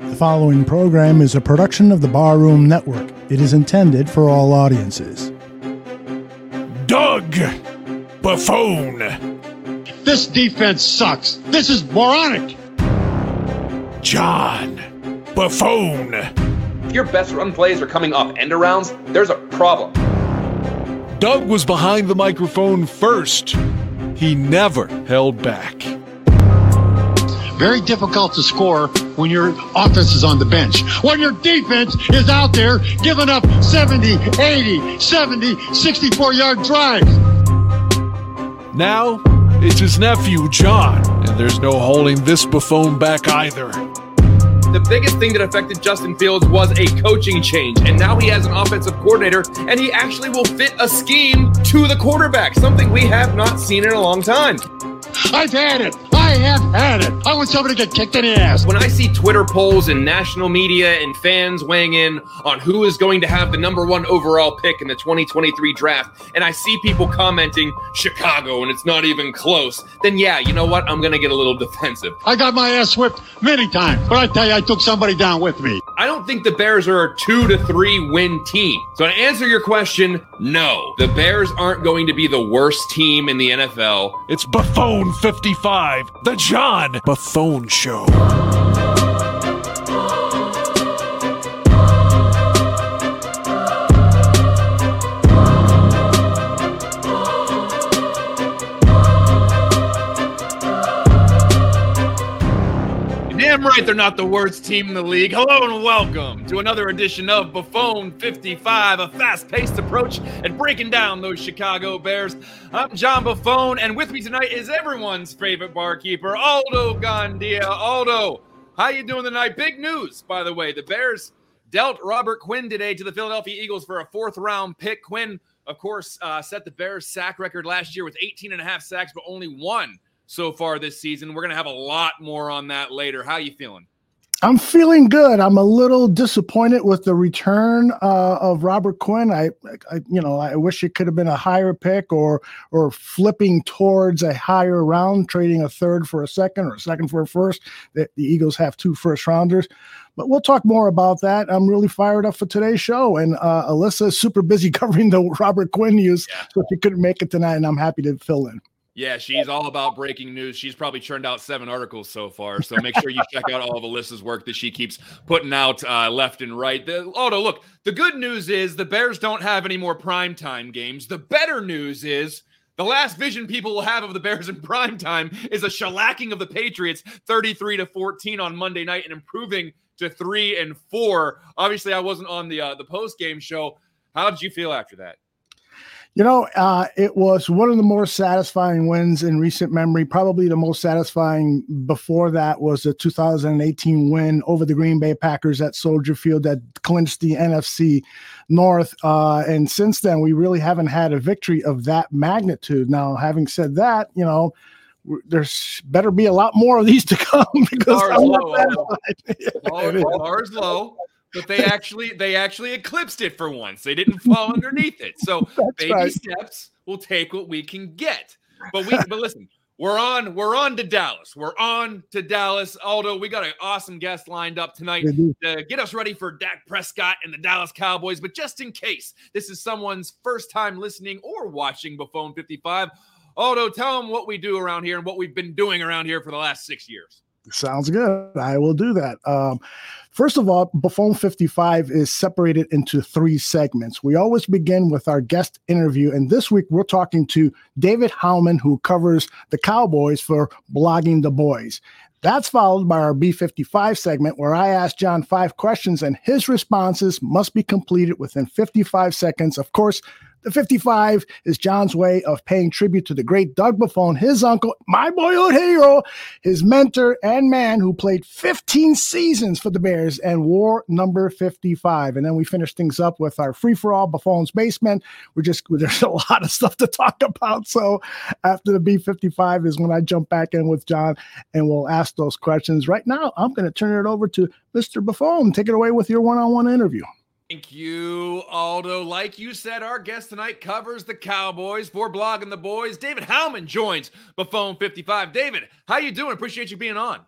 The following program is a production of the Barroom Network. It is intended for all audiences. Doug Buffone. This defense sucks. This is moronic. John Buffone. If your best run plays are coming off end arounds, there's a problem. Doug was behind the microphone first. He never held back. Very difficult to score when your offense is on the bench. When your defense is out there giving up 70, 80, 70, 64 yard drives. Now, it's his nephew, John, and there's no holding this Buffone back either. The biggest thing that affected Justin Fields was a coaching change, and now he has an offensive coordinator, and he actually will fit a scheme to the quarterback, something we have not seen in a long time. I've had it. I have had it. I want somebody to get kicked in the ass. When I see Twitter polls and national media and fans weighing in on who is going to have the number one overall pick in the 2023 draft, and I see people commenting Chicago and it's not even close, then yeah, you know what? I'm going to get a little defensive. I got my ass whipped many times, but I tell you, I took somebody down with me. I don't think the Bears are a two to three win team. So to answer your question, no. The Bears aren't going to be the worst team in the NFL. It's Buffone 55, the John Buffone Show. Damn right they're not the worst team in the league. Hello and welcome to another edition of Buffone 55, a fast-paced approach at breaking down those Chicago Bears. I'm John Buffone, and with me tonight is everyone's favorite barkeeper, Aldo Gandia. Aldo, how you doing tonight? Big news, by the way. The Bears dealt Robert Quinn today to the Philadelphia Eagles for a fourth-round pick. Quinn, of course, uh, set the Bears sack record last year with 18 and a half sacks, but only one so far this season. We're going to have a lot more on that later. How are you feeling? I'm feeling good. I'm a little disappointed with the return uh, of Robert Quinn. I, I, you know, I wish it could have been a higher pick or or flipping towards a higher round, trading a third for a second or a second for a first. The, the Eagles have two first rounders, but we'll talk more about that. I'm really fired up for today's show, and uh, Alyssa is super busy covering the Robert Quinn news, yeah. so she couldn't make it tonight, and I'm happy to fill in. Yeah, she's all about breaking news. She's probably churned out seven articles so far. So make sure you check out all of Alyssa's work that she keeps putting out uh, left and right. The, oh, no, look, the good news is the Bears don't have any more primetime games. The better news is the last vision people will have of the Bears in primetime is a shellacking of the Patriots 33 to 14 on Monday night and improving to three and four. Obviously, I wasn't on the uh, the post game show. How did you feel after that? You know, uh, it was one of the more satisfying wins in recent memory. Probably the most satisfying before that was the 2018 win over the Green Bay Packers at Soldier Field that clinched the NFC North. Uh, and since then, we really haven't had a victory of that magnitude. Now, having said that, you know, there's better be a lot more of these to come because Bars low. Bars, bars low but they actually they actually eclipsed it for once. They didn't fall underneath it. So baby right. steps will take what we can get. But we but listen, we're on we're on to Dallas. We're on to Dallas. Aldo, we got an awesome guest lined up tonight to get us ready for Dak Prescott and the Dallas Cowboys. But just in case this is someone's first time listening or watching Buffone 55, Aldo, tell them what we do around here and what we've been doing around here for the last six years. Sounds good. I will do that. Um, first of all, Buffone 55 is separated into three segments. We always begin with our guest interview, and this week we're talking to David Howman, who covers the Cowboys for Blogging the Boys. That's followed by our B55 segment, where I ask John five questions, and his responses must be completed within 55 seconds. Of course, the 55 is John's way of paying tribute to the great Doug Buffone, his uncle, my boyhood hero, his mentor and man who played 15 seasons for the Bears and wore number 55. And then we finish things up with our free for all Buffone's basement. We're just, there's a lot of stuff to talk about. So after the B55 is when I jump back in with John and we'll ask those questions. Right now, I'm going to turn it over to Mr. Buffone. Take it away with your one on one interview. Thank you, Aldo. Like you said, our guest tonight covers the Cowboys for blogging the boys. David Howman joins Buffone 55. David, how you doing? Appreciate you being on.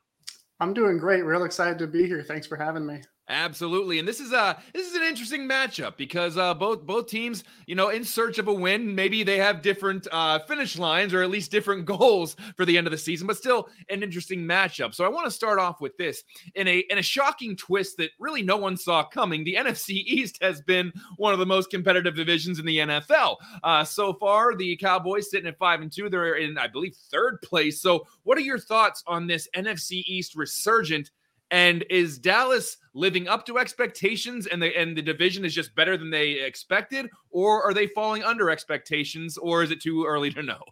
I'm doing great. Real excited to be here. Thanks for having me. Absolutely, and this is a this is an interesting matchup because uh, both both teams, you know, in search of a win, maybe they have different uh, finish lines or at least different goals for the end of the season, but still an interesting matchup. So I want to start off with this in a in a shocking twist that really no one saw coming. The NFC East has been one of the most competitive divisions in the NFL uh, so far. The Cowboys sitting at five and two, they're in I believe third place. So what are your thoughts on this NFC East resurgent? And is Dallas living up to expectations and the and the division is just better than they expected, or are they falling under expectations, or is it too early to know?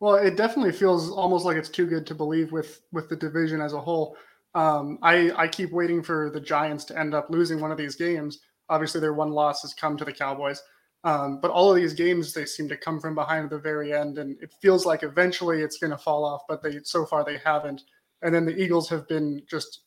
Well, it definitely feels almost like it's too good to believe with with the division as a whole. Um, I I keep waiting for the Giants to end up losing one of these games. Obviously, their one loss has come to the Cowboys, um, but all of these games they seem to come from behind at the very end, and it feels like eventually it's going to fall off. But they so far they haven't and then the Eagles have been just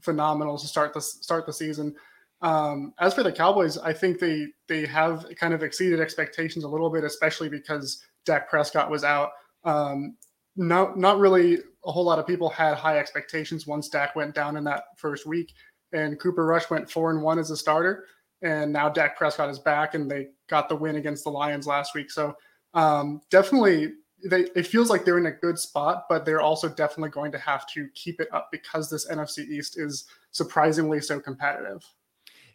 phenomenal to start the start the season. Um, as for the Cowboys, I think they they have kind of exceeded expectations a little bit, especially because Dak Prescott was out. Um, not not really a whole lot of people had high expectations once Dak went down in that first week, and Cooper Rush went four and one as a starter, and now Dak Prescott is back, and they got the win against the Lions last week. So um, definitely they it feels like they're in a good spot, but they're also definitely going to have to keep it up because this NFC East is surprisingly so competitive.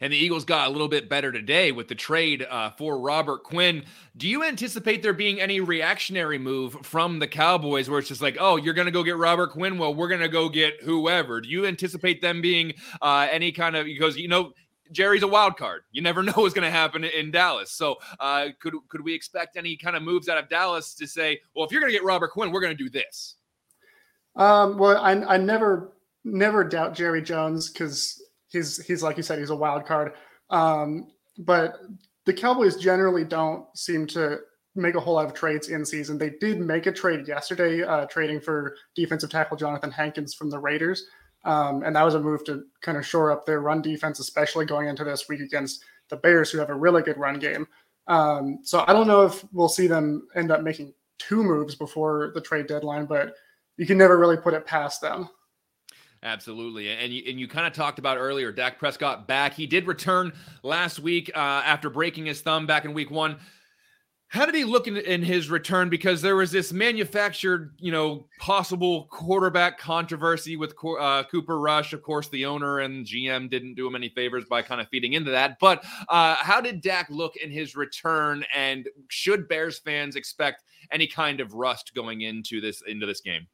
And the Eagles got a little bit better today with the trade uh, for Robert Quinn. Do you anticipate there being any reactionary move from the Cowboys where it's just like, oh, you're going to go get Robert Quinn? Well, we're going to go get whoever. Do you anticipate them being uh, any kind of, because, you know, Jerry's a wild card. You never know what's going to happen in Dallas. So, uh, could could we expect any kind of moves out of Dallas to say, well, if you're going to get Robert Quinn, we're going to do this? Um, well, I, I never never doubt Jerry Jones because he's he's like you said, he's a wild card. Um, but the Cowboys generally don't seem to make a whole lot of trades in season. They did make a trade yesterday, uh, trading for defensive tackle Jonathan Hankins from the Raiders. Um, and that was a move to kind of shore up their run defense, especially going into this week against the Bears, who have a really good run game. Um, so I don't know if we'll see them end up making two moves before the trade deadline, but you can never really put it past them. Absolutely, and you and you kind of talked about earlier, Dak Prescott back. He did return last week uh, after breaking his thumb back in Week One. How did he look in, in, his return? Because there was this manufactured, you know, possible quarterback controversy with uh, Cooper Rush. Of course, the owner and GM didn't do him any favors by kind of feeding into that. But uh, how did Dak look in his return? And should Bears fans expect any kind of rust going into this into this game?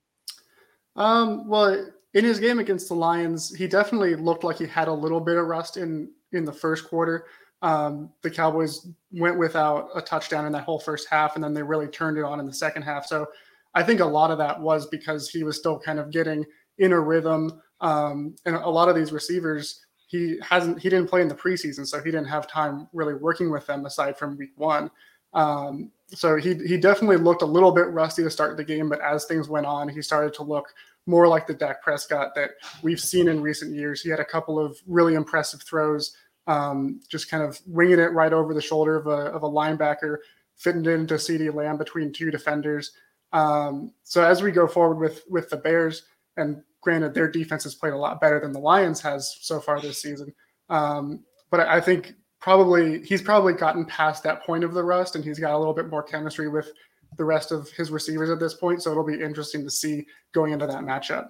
Um, well, in his game against the Lions, he definitely looked like he had a little bit of rust in in the first quarter. Um, the Cowboys went without a touchdown in that whole first half, and then they really turned it on in the second half. So I think a lot of that was because he was still kind of getting in a rhythm. Um, and a lot of these receivers, he hasn't, he didn't play in the preseason, so he didn't have time really working with them aside from week one. Um, so he he definitely looked a little bit rusty to start the game, but as things went on, he started to look more like the Dak Prescott that we've seen in recent years. He had a couple of really impressive throws um, just kind of winging it right over the shoulder of a, of a linebacker, fitting it into CeeDee Lamb between two defenders. Um, so as we go forward with with the Bears, and granted their defense has played a lot better than the Lions has so far this season, um, but I think probably he's probably gotten past that point of the rust, and he's got a little bit more chemistry with the rest of his receivers at this point. So it'll be interesting to see going into that matchup.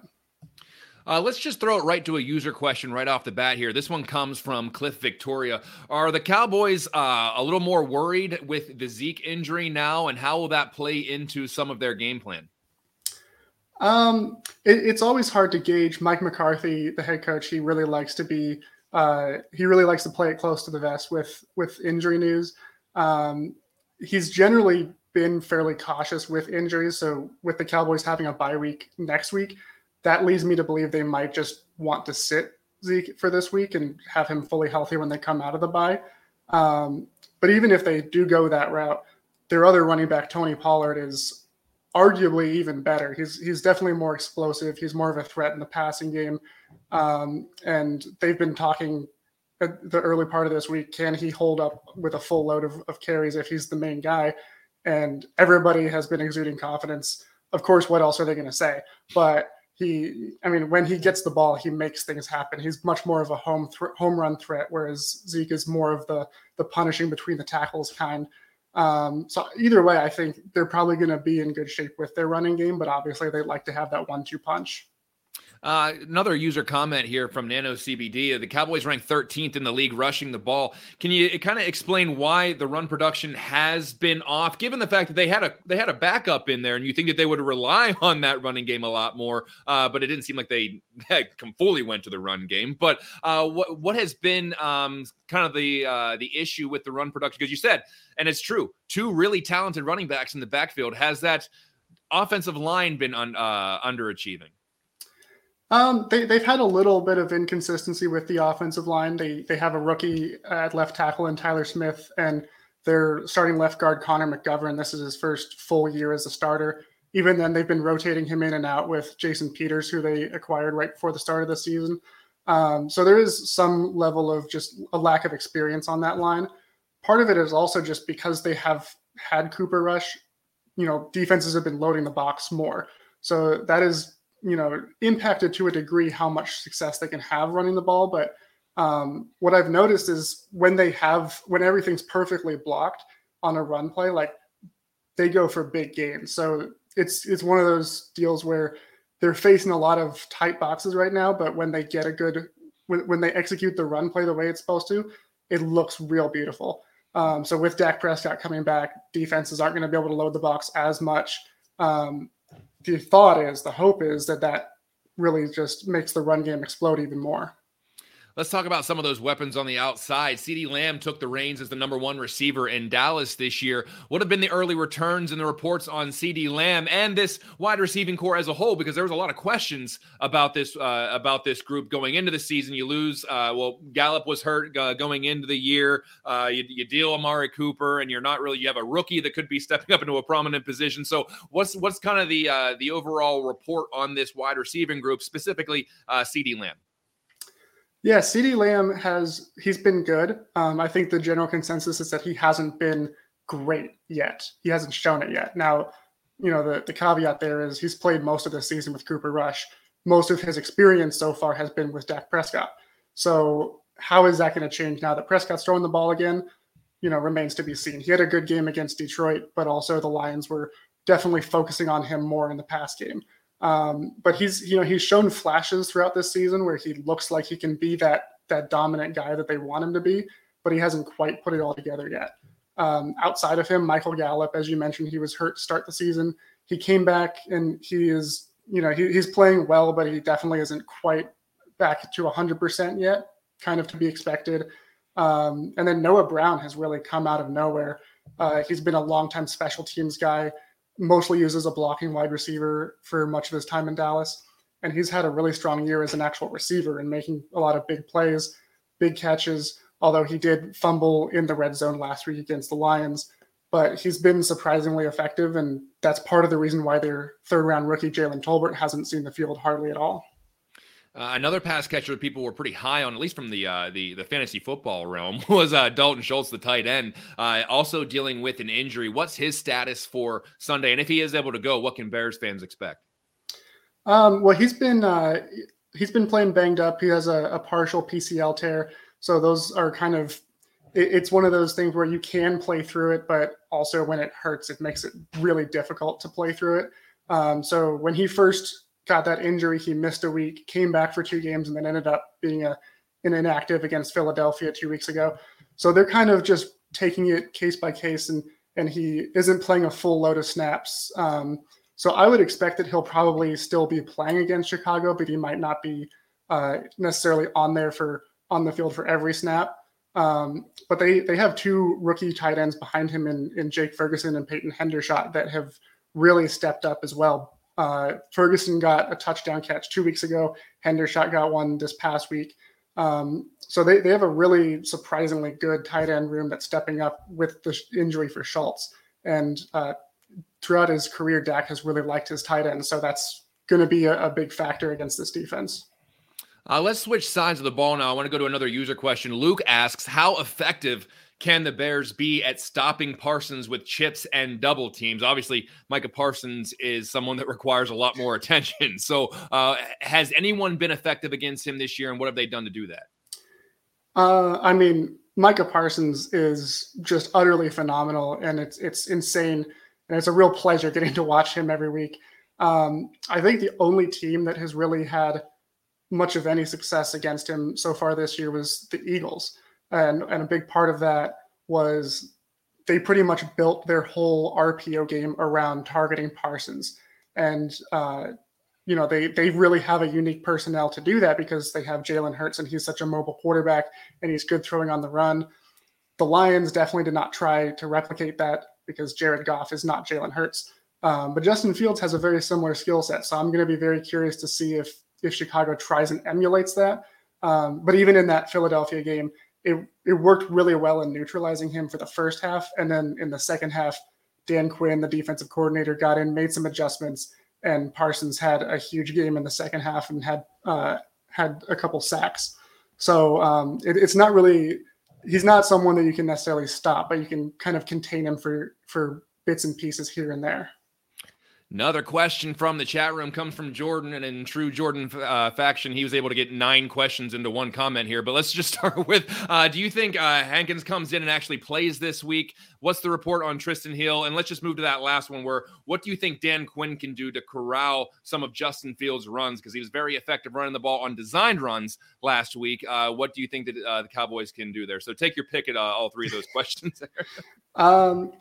Uh, let's just throw it right to a user question right off the bat here. This one comes from Cliff Victoria. Are the Cowboys uh, a little more worried with the Zeke injury now, and how will that play into some of their game plan? Um, it, it's always hard to gauge. Mike McCarthy, the head coach, he really likes to be. Uh, he really likes to play it close to the vest with with injury news. Um, he's generally been fairly cautious with injuries. So with the Cowboys having a bye week next week, that leads me to believe they might just want to sit Zeke for this week and have him fully healthy when they come out of the bye. Um, but even if they do go that route, their other running back, Tony Pollard, is arguably even better. He's he's definitely more explosive. He's more of a threat in the passing game. Um, and they've been talking at the early part of this week. Can he hold up with a full load of, of carries if he's the main guy? And everybody has been exuding confidence. Of course, what else are they going to say? But he, I mean, when he gets the ball, he makes things happen. He's much more of a home th- home run threat, whereas Zeke is more of the the punishing between the tackles kind. Um, so either way, I think they're probably going to be in good shape with their running game, but obviously they like to have that one-two punch. Uh, another user comment here from Nano CBD. The Cowboys ranked 13th in the league rushing the ball. Can you kind of explain why the run production has been off, given the fact that they had a they had a backup in there, and you think that they would rely on that running game a lot more, uh, but it didn't seem like they they come fully went to the run game. But uh, what what has been um, kind of the uh, the issue with the run production? Because you said, and it's true, two really talented running backs in the backfield. Has that offensive line been un, uh, underachieving? Um, they, they've had a little bit of inconsistency with the offensive line. They they have a rookie at left tackle in Tyler Smith, and their starting left guard Connor McGovern. This is his first full year as a starter. Even then, they've been rotating him in and out with Jason Peters, who they acquired right before the start of the season. Um, so there is some level of just a lack of experience on that line. Part of it is also just because they have had Cooper Rush. You know, defenses have been loading the box more, so that is you know impacted to a degree how much success they can have running the ball but um, what i've noticed is when they have when everything's perfectly blocked on a run play like they go for big gains so it's it's one of those deals where they're facing a lot of tight boxes right now but when they get a good when, when they execute the run play the way it's supposed to it looks real beautiful um, so with Dak Prescott coming back, defenses aren't going to be able to load the box as much. Um, the thought is, the hope is that that really just makes the run game explode even more. Let's talk about some of those weapons on the outside. CeeDee Lamb took the reins as the number one receiver in Dallas this year. What have been the early returns and the reports on CeeDee Lamb and this wide receiving corps as a whole? Because there was a lot of questions about this uh, about this group going into the season. You lose, uh, well, Gallup was hurt uh, going into the year. Uh, you, you deal Amari Cooper, and you're not really. You have a rookie that could be stepping up into a prominent position. So, what's what's kind of the uh, the overall report on this wide receiving group, specifically uh, CeeDee Lamb? Yeah, CeeDee Lamb has he's been good. Um, I think the general consensus is that he hasn't been great yet. He hasn't shown it yet. Now, you know, the, the caveat there is he's played most of the season with Cooper Rush. Most of his experience so far has been with Dak Prescott. So how is that going to change now that Prescott's throwing the ball again? You know, remains to be seen. He had a good game against Detroit, but also the Lions were definitely focusing on him more in the past game. Um, but he's you know he's shown flashes throughout this season where he looks like he can be that that dominant guy that they want him to be, but he hasn't quite put it all together yet. Um, outside of him, Michael Gallup, as you mentioned, he was hurt to start the season. He came back and he is you know he, he's playing well, but he definitely isn't quite back to 100% yet, kind of to be expected. Um, and then Noah Brown has really come out of nowhere. Uh, he's been a longtime special teams guy mostly used as a blocking wide receiver for much of his time in Dallas. And he's had a really strong year as an actual receiver and making a lot of big plays, big catches, although he did fumble in the red zone last week against the Lions. But he's been surprisingly effective, and that's part of the reason why their third round rookie Jalen Tolbert hasn't seen the field hardly at all. Uh, another pass catcher that people were pretty high on, at least from the uh, the the fantasy football realm, was uh, Dalton Schultz, the tight end, uh, also dealing with an injury. What's his status for Sunday? And if he is able to go, what can Bears fans expect? Um, well, he's been uh, he's been playing banged up. He has a, a, partial PCL tear, so those are kind of it, it's one of those things where you can play through it, but also when it hurts, it makes it really difficult to play through it. Um, so when he first got that injury. He missed a week, came back for two games, and then ended up being a an inactive against Philadelphia two weeks ago. So they're kind of just taking it case by case, and and he isn't playing a full load of snaps. Um, so I would expect that he'll probably still be playing against Chicago, but he might not be uh, necessarily on there for on the field for every snap. Um, but they they have two rookie tight ends behind him in, in Jake Ferguson and Peyton Hendershot that have really stepped up as well. Uh, Ferguson got a touchdown catch two weeks ago. Hendershot got one this past week. Um, so they, they have a really surprisingly good tight end room that's stepping up with the injury for Schultz. And uh, throughout his career, Dak has really liked his tight end. So that's going to be a, a big factor against this defense. Uh, let's switch sides of the ball now. I want to go to another user question. Luke asks, "How effective can the Bears be at stopping Parsons with chips and double teams? Obviously, Micah Parsons is someone that requires a lot more attention. So, uh, has anyone been effective against him this year, and what have they done to do that? Uh, I mean, Micah Parsons is just utterly phenomenal, and it's it's insane, and it's a real pleasure getting to watch him every week. Um, I think the only team that has really had much of any success against him so far this year was the Eagles and and a big part of that was they pretty much built their whole RPO game around targeting Parsons, and uh, you know they they really have a unique personnel to do that because they have Jalen Hurts and he's such a mobile quarterback and he's good throwing on the run. The Lions definitely did not try to replicate that because Jared Goff is not Jalen Hurts. Um, but Justin Fields has a very similar skill set, so I'm going to be very curious to see if if Chicago tries and emulates that. Um, but even in that Philadelphia game, it it worked really well in neutralizing him for the first half, and then in the second half, Dan Quinn, the defensive coordinator, got in, made some adjustments, and Parsons had a huge game in the second half and had uh, had a couple sacks. So um, it, it's not really he's not someone that you can necessarily stop, but you can kind of contain him for for bits and pieces here and there. Another question from the chat room comes from Jordan, and in true Jordan uh, faction, he was able to get nine questions into one comment here. But let's just start with: uh, Do you think uh, Hankins comes in and actually plays this week? What's the report on Trysten Hill? And let's just move to that last one. Where what do you think Dan Quinn can do to corral some of Justin Fields' runs because he was very effective running the ball on designed runs last week? Uh, what do you think that uh, the Cowboys can do there? So take your pick at uh, all three of those questions. um,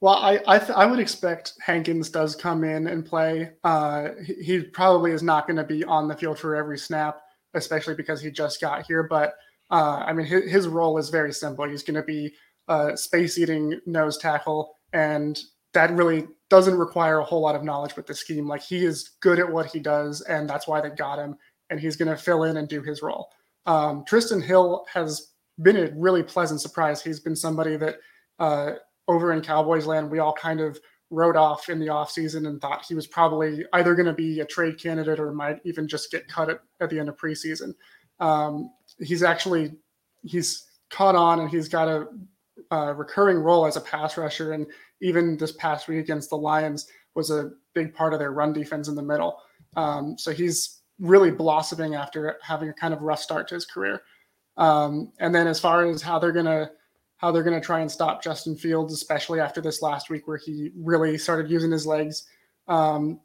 well, I I, th- I, would expect Hankins does come in and play. Uh, he, he, probably is not going to be on the field for every snap, especially because he just got here. But uh, I mean, his, his, role is very simple. He's going to be a space-eating nose tackle, and that really doesn't require a whole lot of knowledge with the scheme. Like he is good at what he does, and that's why they got him. And he's going to fill in and do his role. Um, Trysten Hill has been a really pleasant surprise. He's been somebody that. Uh, over in Cowboys land, we all kind of wrote off in the offseason and thought he was probably either going to be a trade candidate or might even just get cut at, at the end of preseason. Um, he's actually he's caught on and he's got a, a, recurring role as a pass rusher. And even this past week against the Lions was a big part of their run defense in the middle. Um, so he's really blossoming after having a kind of rough start to his career. Um, and then as far as how they're going to how they're going to try and stop Justin Fields, especially after this last week where he really started using his legs. Um,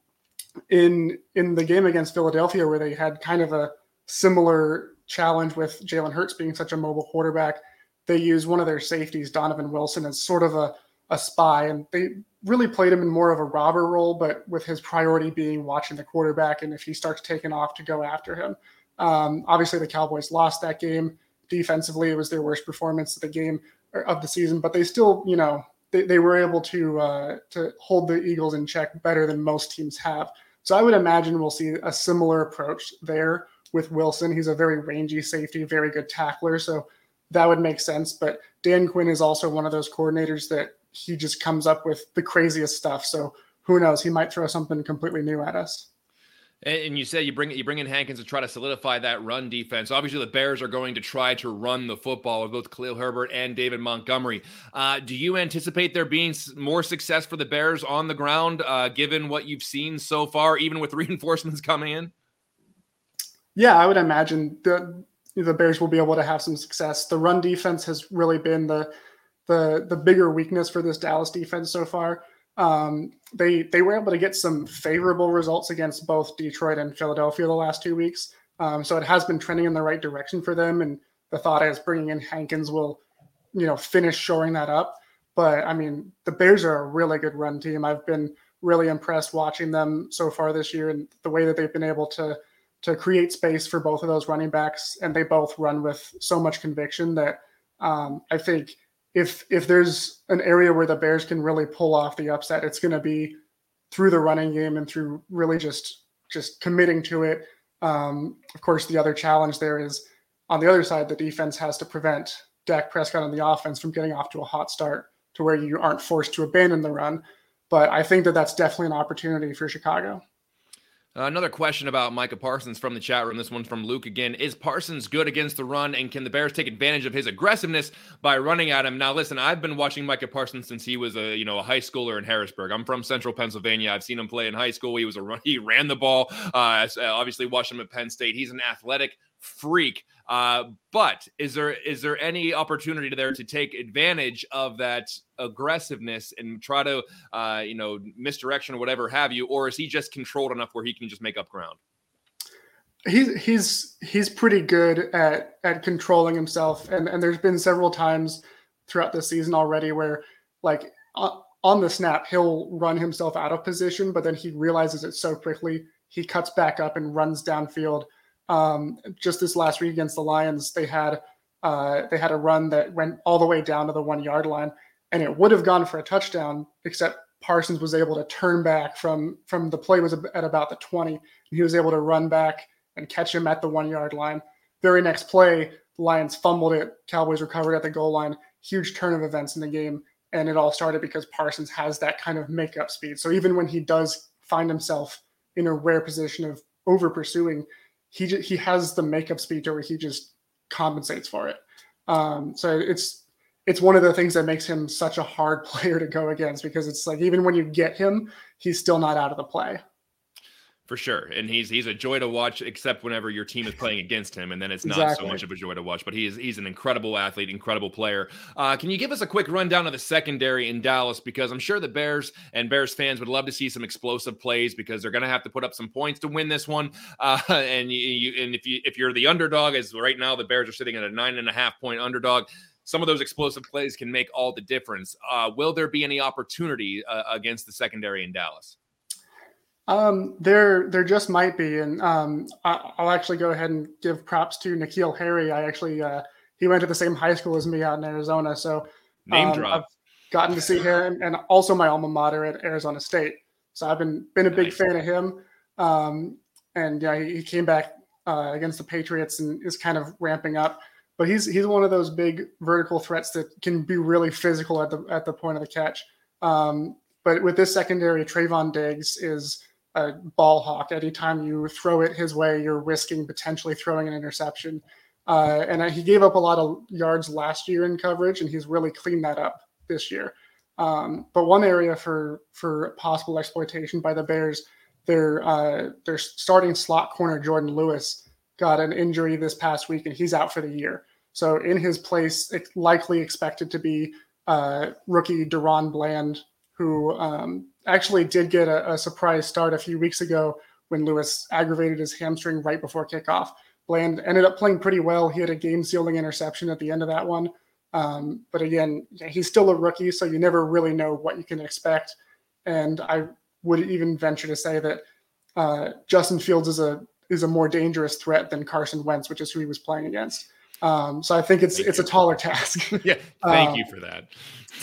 in in the game against Philadelphia, where they had kind of a similar challenge with Jalen Hurts being such a mobile quarterback, they used one of their safeties, Donovan Wilson, as sort of a, a spy, and they really played him in more of a robber role, but with his priority being watching the quarterback and if he starts taking off to go after him. Um, obviously, the Cowboys lost that game. Defensively, it was their worst performance of the game of the season, but they still, you know, they, they were able to uh, to hold the Eagles in check better than most teams have. So I would imagine we'll see a similar approach there with Wilson. He's a very rangy safety, very good tackler, so that would make sense. But Dan Quinn is also one of those coordinators that he just comes up with the craziest stuff. So who knows? He might throw something completely new at us. And you say you bring you bring in Hankins to try to solidify that run defense. Obviously, the Bears are going to try to run the football with both Khalil Herbert and David Montgomery. Uh, do you anticipate there being more success for the Bears on the ground, uh, given what you've seen so far, even with reinforcements coming in? Yeah, I would imagine the the Bears will be able to have some success. The run defense has really been the the the bigger weakness for this Dallas defense so far. Um, they they were able to get some favorable results against both Detroit and Philadelphia the last two weeks. Um, so it has been trending in the right direction for them. And the thought is bringing in Hankins will, you know, finish shoring that up. But I mean, the Bears are a really good run team. I've been really impressed watching them so far this year and the way that they've been able to to create space for both of those running backs, and they both run with so much conviction that um, I think if if there's an area where the Bears can really pull off the upset, it's going to be through the running game and through really just just committing to it. Um, of course, the other challenge there is on the other side, the defense has to prevent Dak Prescott and the offense from getting off to a hot start to where you aren't forced to abandon the run. But I think that that's definitely an opportunity for Chicago. Another question about Micah Parsons from the chat room. This one's from Luke again. Is Parsons good against the run, and can the Bears take advantage of his aggressiveness by running at him? Now, listen, I've been watching Micah Parsons since he was a you know a high schooler in Harrisburg. I'm from Central Pennsylvania. I've seen him play in high school. He was a run, he ran the ball. Uh, obviously, watched him at Penn State. He's an athletic freak. Uh, but is there is there any opportunity there to take advantage of that aggressiveness and try to uh, you know misdirection or whatever have you, or is he just controlled enough where he can just make up ground? He's he's he's pretty good at at controlling himself, and and there's been several times throughout the season already where like on the snap he'll run himself out of position, but then he realizes it so quickly he cuts back up and runs downfield um, just this last week against the Lions, they had uh, they had a run that went all the way down to the one yard line, and it would have gone for a touchdown, except Parsons was able to turn back from from the play was at about the 20. and he was able to run back and catch him at the one yard line. Very next play, the Lions fumbled it. Cowboys recovered at the goal line. Huge turn of events in the game. And it all started because Parsons has that kind of makeup speed. So even when he does find himself in a rare position of over pursuing, he he has the makeup speed where he just compensates for it. Um, so it's it's one of the things that makes him such a hard player to go against because it's like even when you get him, he's still not out of the play for sure. And he's he's a joy to watch, except whenever your team is playing against him, and then it's not exactly. so much of a joy to watch. But he's he's an incredible athlete, incredible player. Uh, can you give us a quick rundown of the secondary in Dallas? Because I'm sure the Bears and Bears fans would love to see some explosive plays because they're going to have to put up some points to win this one. Uh, and you, you and if you if you're the underdog, as right now the Bears are sitting at a nine and a half point underdog some of those explosive plays can make all the difference. Uh, will there be any opportunity uh, against the secondary in Dallas? Um, there, there just might be, and um, I, will actually go ahead and give props to N'Keal Harry. I actually, uh, he went to the same high school as me out in Arizona, so name um, drop. I've gotten to see him, and also my alma mater at Arizona State. So I've been been a big nice. fan of him. Um, and yeah, he, he came back uh, against the Patriots and is kind of ramping up. But he's he's one of those big vertical threats that can be really physical at the at the point of the catch. Um, but with this secondary, Trevon Diggs is a ball hawk. Anytime you throw it his way, you're risking potentially throwing an interception. Uh, and he gave up a lot of yards last year in coverage, and he's really cleaned that up this year. Um, but one area for for possible exploitation by the Bears, their uh, their starting slot corner Jordan Lewis got an injury this past week, and he's out for the year. So in his place, it's likely expected to be uh, rookie DaRon Bland, who um, actually did get a, a, surprise start a few weeks ago when Lewis aggravated his hamstring right before kickoff. Bland ended up playing pretty well. He had a game sealing interception at the end of that one. Um, but again, he's still a rookie, so you never really know what you can expect. And I would even venture to say that uh, Justin Fields is a is a more dangerous threat than Carson Wentz, which is who he was playing against. Um, so I think it's thank it's you. a taller task. yeah, thank um, you for that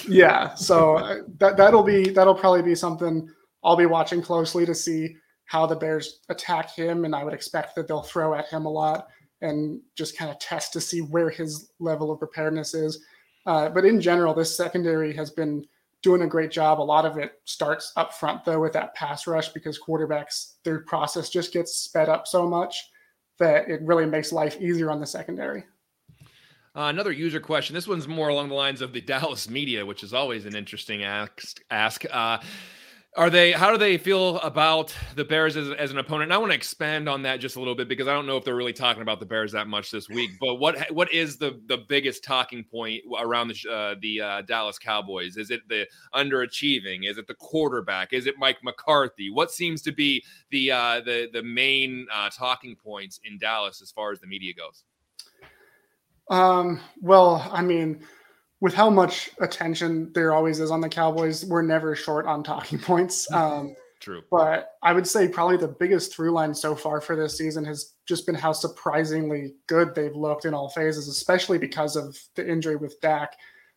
yeah, so uh, that that'll be that'll probably be something I'll be watching closely to see how the Bears attack him, and I would expect that they'll throw at him a lot and just kind of test to see where his level of preparedness is. Uh, but in general, this secondary has been doing a great job. A lot of it starts up front though with that pass rush because quarterbacks their process just gets sped up so much that it really makes life easier on the secondary. Uh, another user question. This one's more along the lines of the Dallas media, which is always an interesting ask. ask. Uh, are they? How do they feel about the Bears as, as an opponent? And I want to expand on that just a little bit because I don't know if they're really talking about the Bears that much this week. But what what is the the biggest talking point around the uh, the uh, Dallas Cowboys? Is it the underachieving? Is it the quarterback? Is it Mike McCarthy? What seems to be the uh, the the main uh, talking points in Dallas as far as the media goes? Um, well, I mean, with how much attention there always is on the Cowboys, we're never short on talking points. Um, True. But I would say probably the biggest through line so far for this season has just been how surprisingly good they've looked in all phases, especially because of the injury with Dak.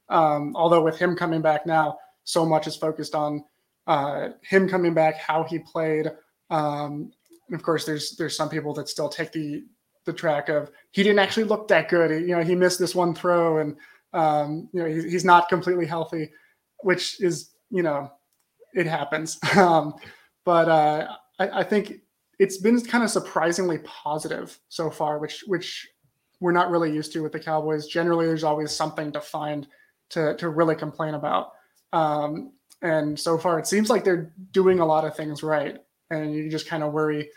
Um, although with him coming back now, so much is focused on uh, him coming back, how he played. Um, of course, there's there's some people that still take the the track of he didn't actually look that good. He, you know, he missed this one throw, and um, you know he, he's not completely healthy, which is you know it happens. Um, but uh, I, I, think it's been kind of surprisingly positive so far, which which we're not really used to with the Cowboys. Generally, there's always something to find to to really complain about. Um, and so far, it seems like they're doing a lot of things right, and you just kind of worry,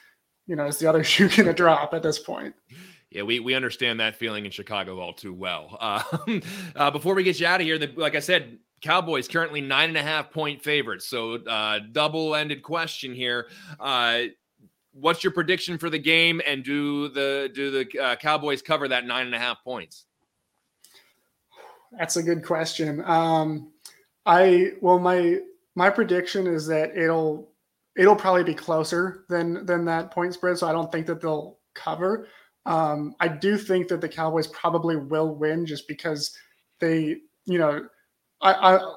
you know, is the other shoe going to drop at this point? Yeah, we, we understand that feeling in Chicago all too well. Uh, uh, before we get you out of here, the, like I said, Cowboys currently nine and a half point favorites. So uh, double ended question here. Uh, what's your prediction for the game, and do the do the uh, Cowboys cover that nine and a half points? That's a good question. Um, I well, my my prediction is that it'll it'll probably be closer than than that point spread. So I don't think that they'll cover. Um, I do think that the Cowboys probably will win just because they, you know, I I,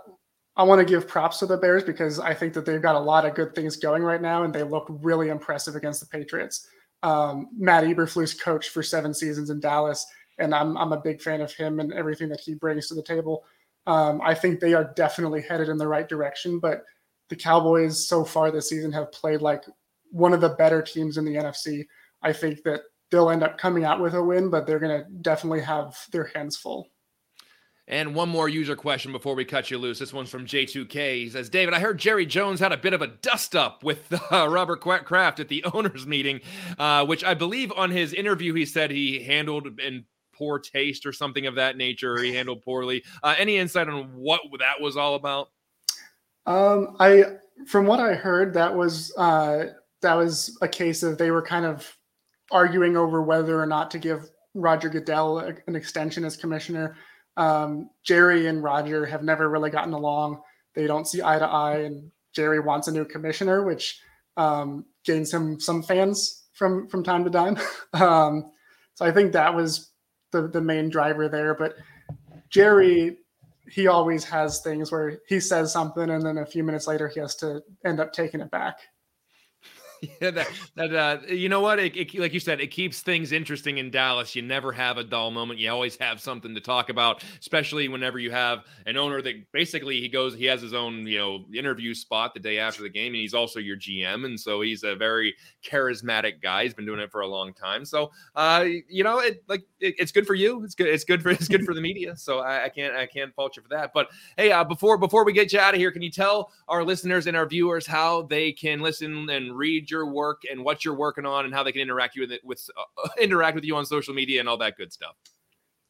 I want to give props to the Bears because I think that they've got a lot of good things going right now, and they look really impressive against the Patriots. Um, Matt Eberflus coached for seven seasons in Dallas, and I'm I'm a big fan of him and everything that he brings to the table. Um, I think they are definitely headed in the right direction, but the Cowboys so far this season have played like one of the better teams in the NFC. I think that they'll end up coming out with a win, but they're going to definitely have their hands full. And one more user question before we cut you loose. This one's from J2K. He says, David, I heard Jerry Jones had a bit of a dust up with uh, Robert Kraft at the owners' meeting, uh, which I believe on his interview he said he handled in poor taste or something of that nature. He handled poorly. Uh, any insight on what that was all about? Um, I, from what I heard, that was uh, that was a case of they were kind of arguing over whether or not to give Roger Goodell an extension as commissioner. Um, Jerry and Roger have never really gotten along. They don't see eye to eye, and Jerry wants a new commissioner, which um, gains him some fans from from time to time. um, so I think that was the the main driver there. But Jerry, he always has things where he says something, and then a few minutes later he has to end up taking it back. yeah, that, that uh, you know what? It, it, like you said, it keeps things interesting in Dallas. You never have a dull moment. You always have something to talk about, especially whenever you have an owner that basically he goes, he has his own, you know, interview spot the day after the game, and he's also your GM, and so he's a very charismatic guy. He's been doing it for a long time, so uh, you know, it like it, it's good for you. It's good. It's good for it's good for the media. So I, I can't I can't fault you for that. But hey, uh, before before we get you out of here, can you tell our listeners and our viewers how they can listen and read your work and what you're working on and how they can interact you with it with uh, interact with you on social media and all that good stuff.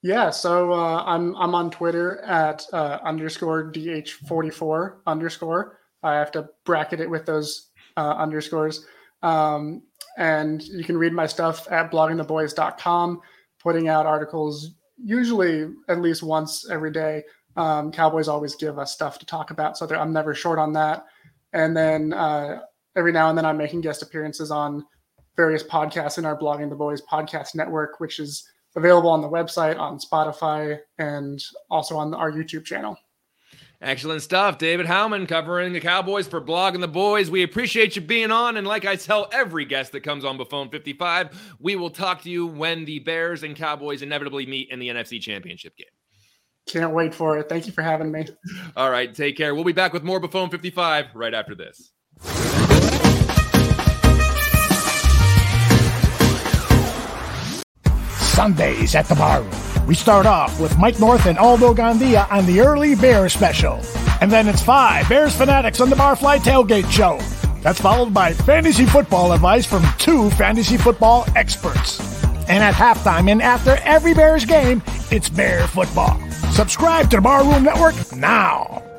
Yeah, so uh, I'm I'm on Twitter at uh, underscore dh44 underscore. I have to bracket it with those uh, underscores. Um, and you can read my stuff at bloggingtheboys.com, putting out articles usually at least once every day. Um, Cowboys always give us stuff to talk about, so I'm never short on that. And then uh, every now and then I'm making guest appearances on various podcasts in our Blogging the Boys podcast network, which is available on the website, on Spotify, and also on our YouTube channel. Excellent stuff. David Howman covering the Cowboys for Blogging the Boys. We appreciate you being on. And like I tell every guest that comes on Buffone 55, we will talk to you when the Bears and Cowboys inevitably meet in the NFC Championship game. Can't wait for it. Thank you for having me. All right. Take care. We'll be back with more Buffone 55 right after this. Sundays at the bar. We start off with Mike North and Aldo Gandia on the early Bear special. And then it's five Bears fanatics on the Barfly Tailgate Show. That's followed by fantasy football advice from two fantasy football experts. And at halftime and after every Bears game, it's Bear football. Subscribe to the Barroom Network now.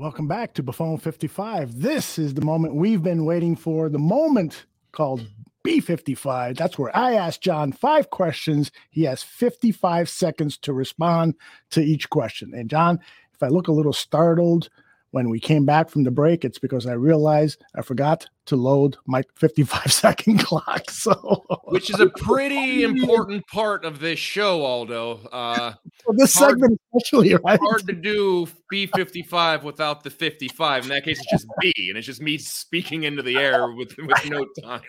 Welcome back to Buffone 55. This is the moment we've been waiting for, the moment called B55. That's where I ask John five questions. He has 55 seconds to respond to each question. And John, if I look a little startled, when we came back from the break, it's because I realized I forgot to load my 55 second clock. So, which is a pretty important part of this show, Aldo. Uh, well, this hard, segment, especially, right? Hard to do B55 without the 55. In that case, it's just B, and it's just me speaking into the air with, with no time.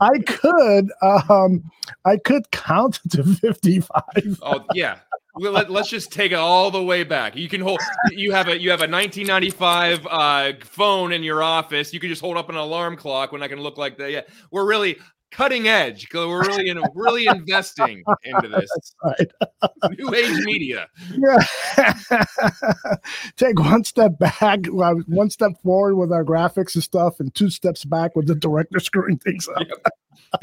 I could, um, I could count to 55. Oh yeah, let, us just take it all the way back. You can hold. You have a you have a 1995 uh, phone in your office. You can just hold up an alarm clock when I can look like that. Yeah, we're really cutting edge. We're really in, really investing into this right. new age media. Yeah. Take one step back, one step forward with our graphics and stuff, and two steps back with the director screwing things up. Yep.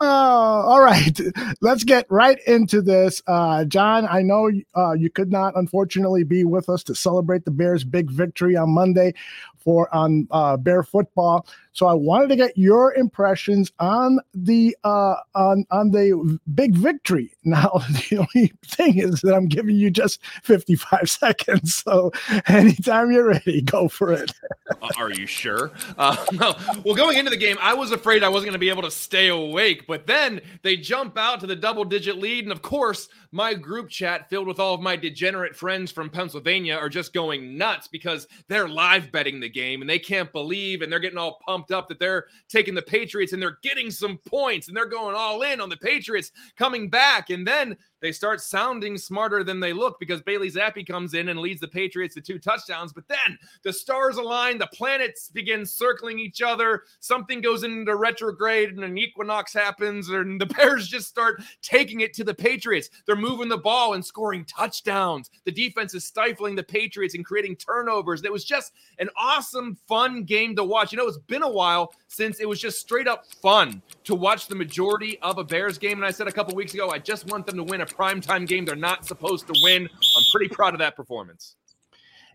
oh, all right. Let's get right into this. Uh, John, I know uh, you could not, unfortunately, be with us to celebrate the Bears' big victory on Monday for on uh, Bear football. So I wanted to get your impressions on the uh, on on the big victory. Now the only thing is that I'm giving you just 55 seconds. So anytime you're ready, go for it. Uh, are you sure? Uh, no. Well, going into the game, I was afraid I wasn't going to be able to stay awake, but then they jump out to the double digit lead, and of course, my group chat filled with all of my degenerate friends from Pennsylvania are just going nuts because they're live betting the game and they can't believe and they're getting all pumped up that they're taking the Patriots and they're getting some points and they're going all in on the Patriots coming back. And then they start sounding smarter than they look because Bailey Zappe comes in and leads the Patriots to two touchdowns. But then the stars align, the planets begin circling each other, something goes into retrograde, and an equinox happens, and the Bears just start taking it to the Patriots. They're moving the ball and scoring touchdowns. The defense is stifling the Patriots and creating turnovers. It was just an awesome, fun game to watch. You know, it's been a while since it was just straight up fun to watch the majority of a Bears game. And I said a couple weeks ago, I just want them to win a primetime game they're not supposed to win. I'm pretty proud of that performance.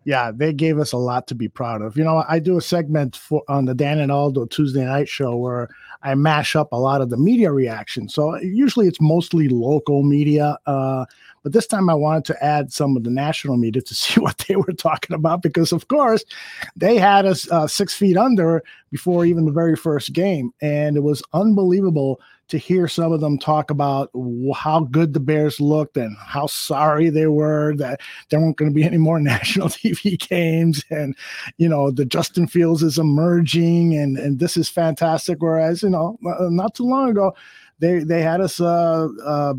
Yeah, they gave us a lot to be proud of. You know, I do a segment for on the Dan and Aldo Tuesday night show where I mash up a lot of the media reaction. So usually it's mostly local media, uh, but this time I wanted to add some of the national media to see what they were talking about because, of course, they had us uh, six feet under before even the very first game, and it was unbelievable to hear some of them talk about how good the Bears looked and how sorry they were that there weren't going to be any more national TV games. And, you know, the Justin Fields is emerging and, and this is fantastic. Whereas, you know, uh, not too long ago, they, they had us uh, uh,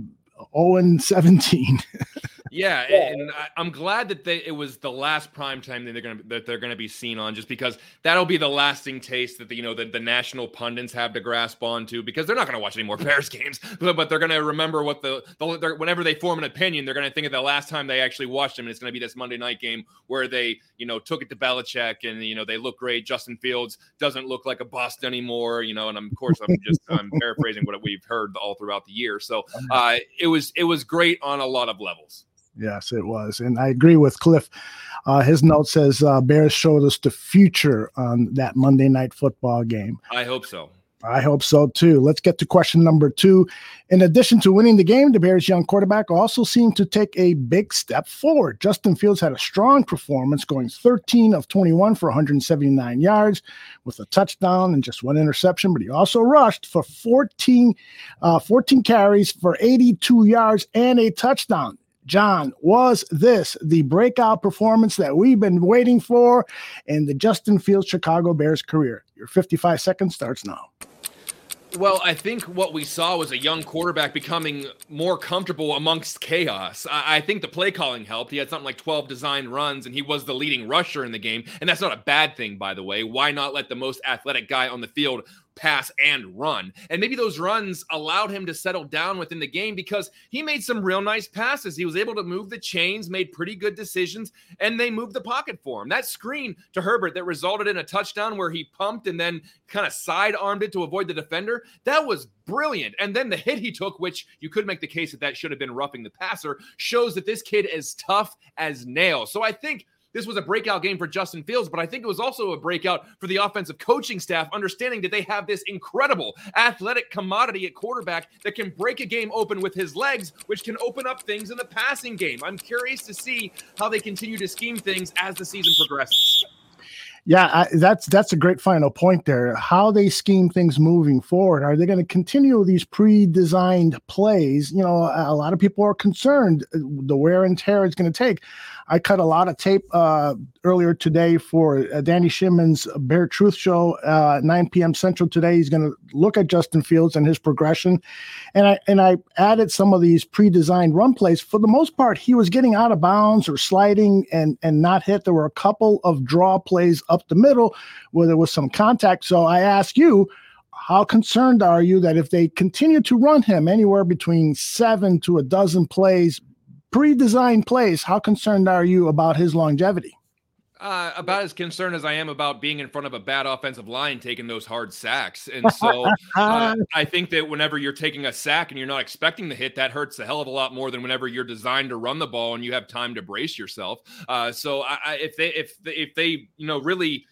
0 and 17. Yeah, and I, am glad that they it was the last prime time that they're gonna that they're gonna be seen on, just because that'll be the lasting taste that the you know the, the national pundits have to grasp onto because they're not gonna watch any more Bears games, but, but they're gonna remember what the, the whenever they form an opinion, they're gonna think of the last time they actually watched them, and it's gonna be this Monday night game where they you know took it to Belichick and you know they look great. Justin Fields doesn't look like a bust anymore, you know, and of course I'm just I'm paraphrasing what we've heard all throughout the year. So uh, it was it was great on a lot of levels. Yes, it was. And I agree with Cliff. Uh, his note says uh, Bears showed us the future on that Monday night football game. I hope so. I hope so too. Let's get to question number two. In addition to winning the game, the Bears' young quarterback also seemed to take a big step forward. Justin Fields had a strong performance, going 13 of 21 for 179 yards with a touchdown and just one interception, but he also rushed for 14, uh, 14 carries for 82 yards and a touchdown. John, was this the breakout performance that we've been waiting for in the Justin Fields Chicago Bears career? Your 55 seconds starts now. Well, I think what we saw was a young quarterback becoming more comfortable amongst chaos. I, I, think the play calling helped. He had something like 12 designed runs, and he was the leading rusher in the game. And that's not a bad thing, by the way. Why not let the most athletic guy on the field pass and run. And maybe those runs allowed him to settle down within the game because he made some real nice passes. He was able to move the chains, made pretty good decisions, and they moved the pocket for him. That screen to Herbert that resulted in a touchdown where he pumped and then kind of side armed it to avoid the defender, that was brilliant. And then the hit he took, which you could make the case that that should have been roughing the passer, shows that this kid is tough as nails. So I think this was a breakout game for Justin Fields, but I think it was also a breakout for the offensive coaching staff, understanding that they have this incredible athletic commodity at quarterback that can break a game open with his legs, which can open up things in the passing game. I'm curious to see how they continue to scheme things as the season progresses. Yeah, I, that's that's a great final point there. How they scheme things moving forward? Are they going to continue these pre-designed plays? You know, a lot of people are concerned uh, the wear and tear it's going to take. I cut a lot of tape uh, earlier today for uh, Danny Shimon's Bear Truth Show, uh, 9 p.m. Central today. He's going to look at Justin Fields and his progression, and I and I added some of these pre-designed run plays. For the most part, he was getting out of bounds or sliding and and not hit. There were a couple of draw plays up the middle where there was some contact. So I ask you. How concerned are you that if they continue to run him anywhere between seven to a dozen plays pre-designed plays, how concerned are you about his longevity? Uh, about as concerned as I am about being in front of a bad offensive line taking those hard sacks. And so uh, I think that whenever you're taking a sack and you're not expecting the hit, that hurts a hell of a lot more than whenever you're designed to run the ball and you have time to brace yourself. Uh, so I, I, if they if they, if they you know really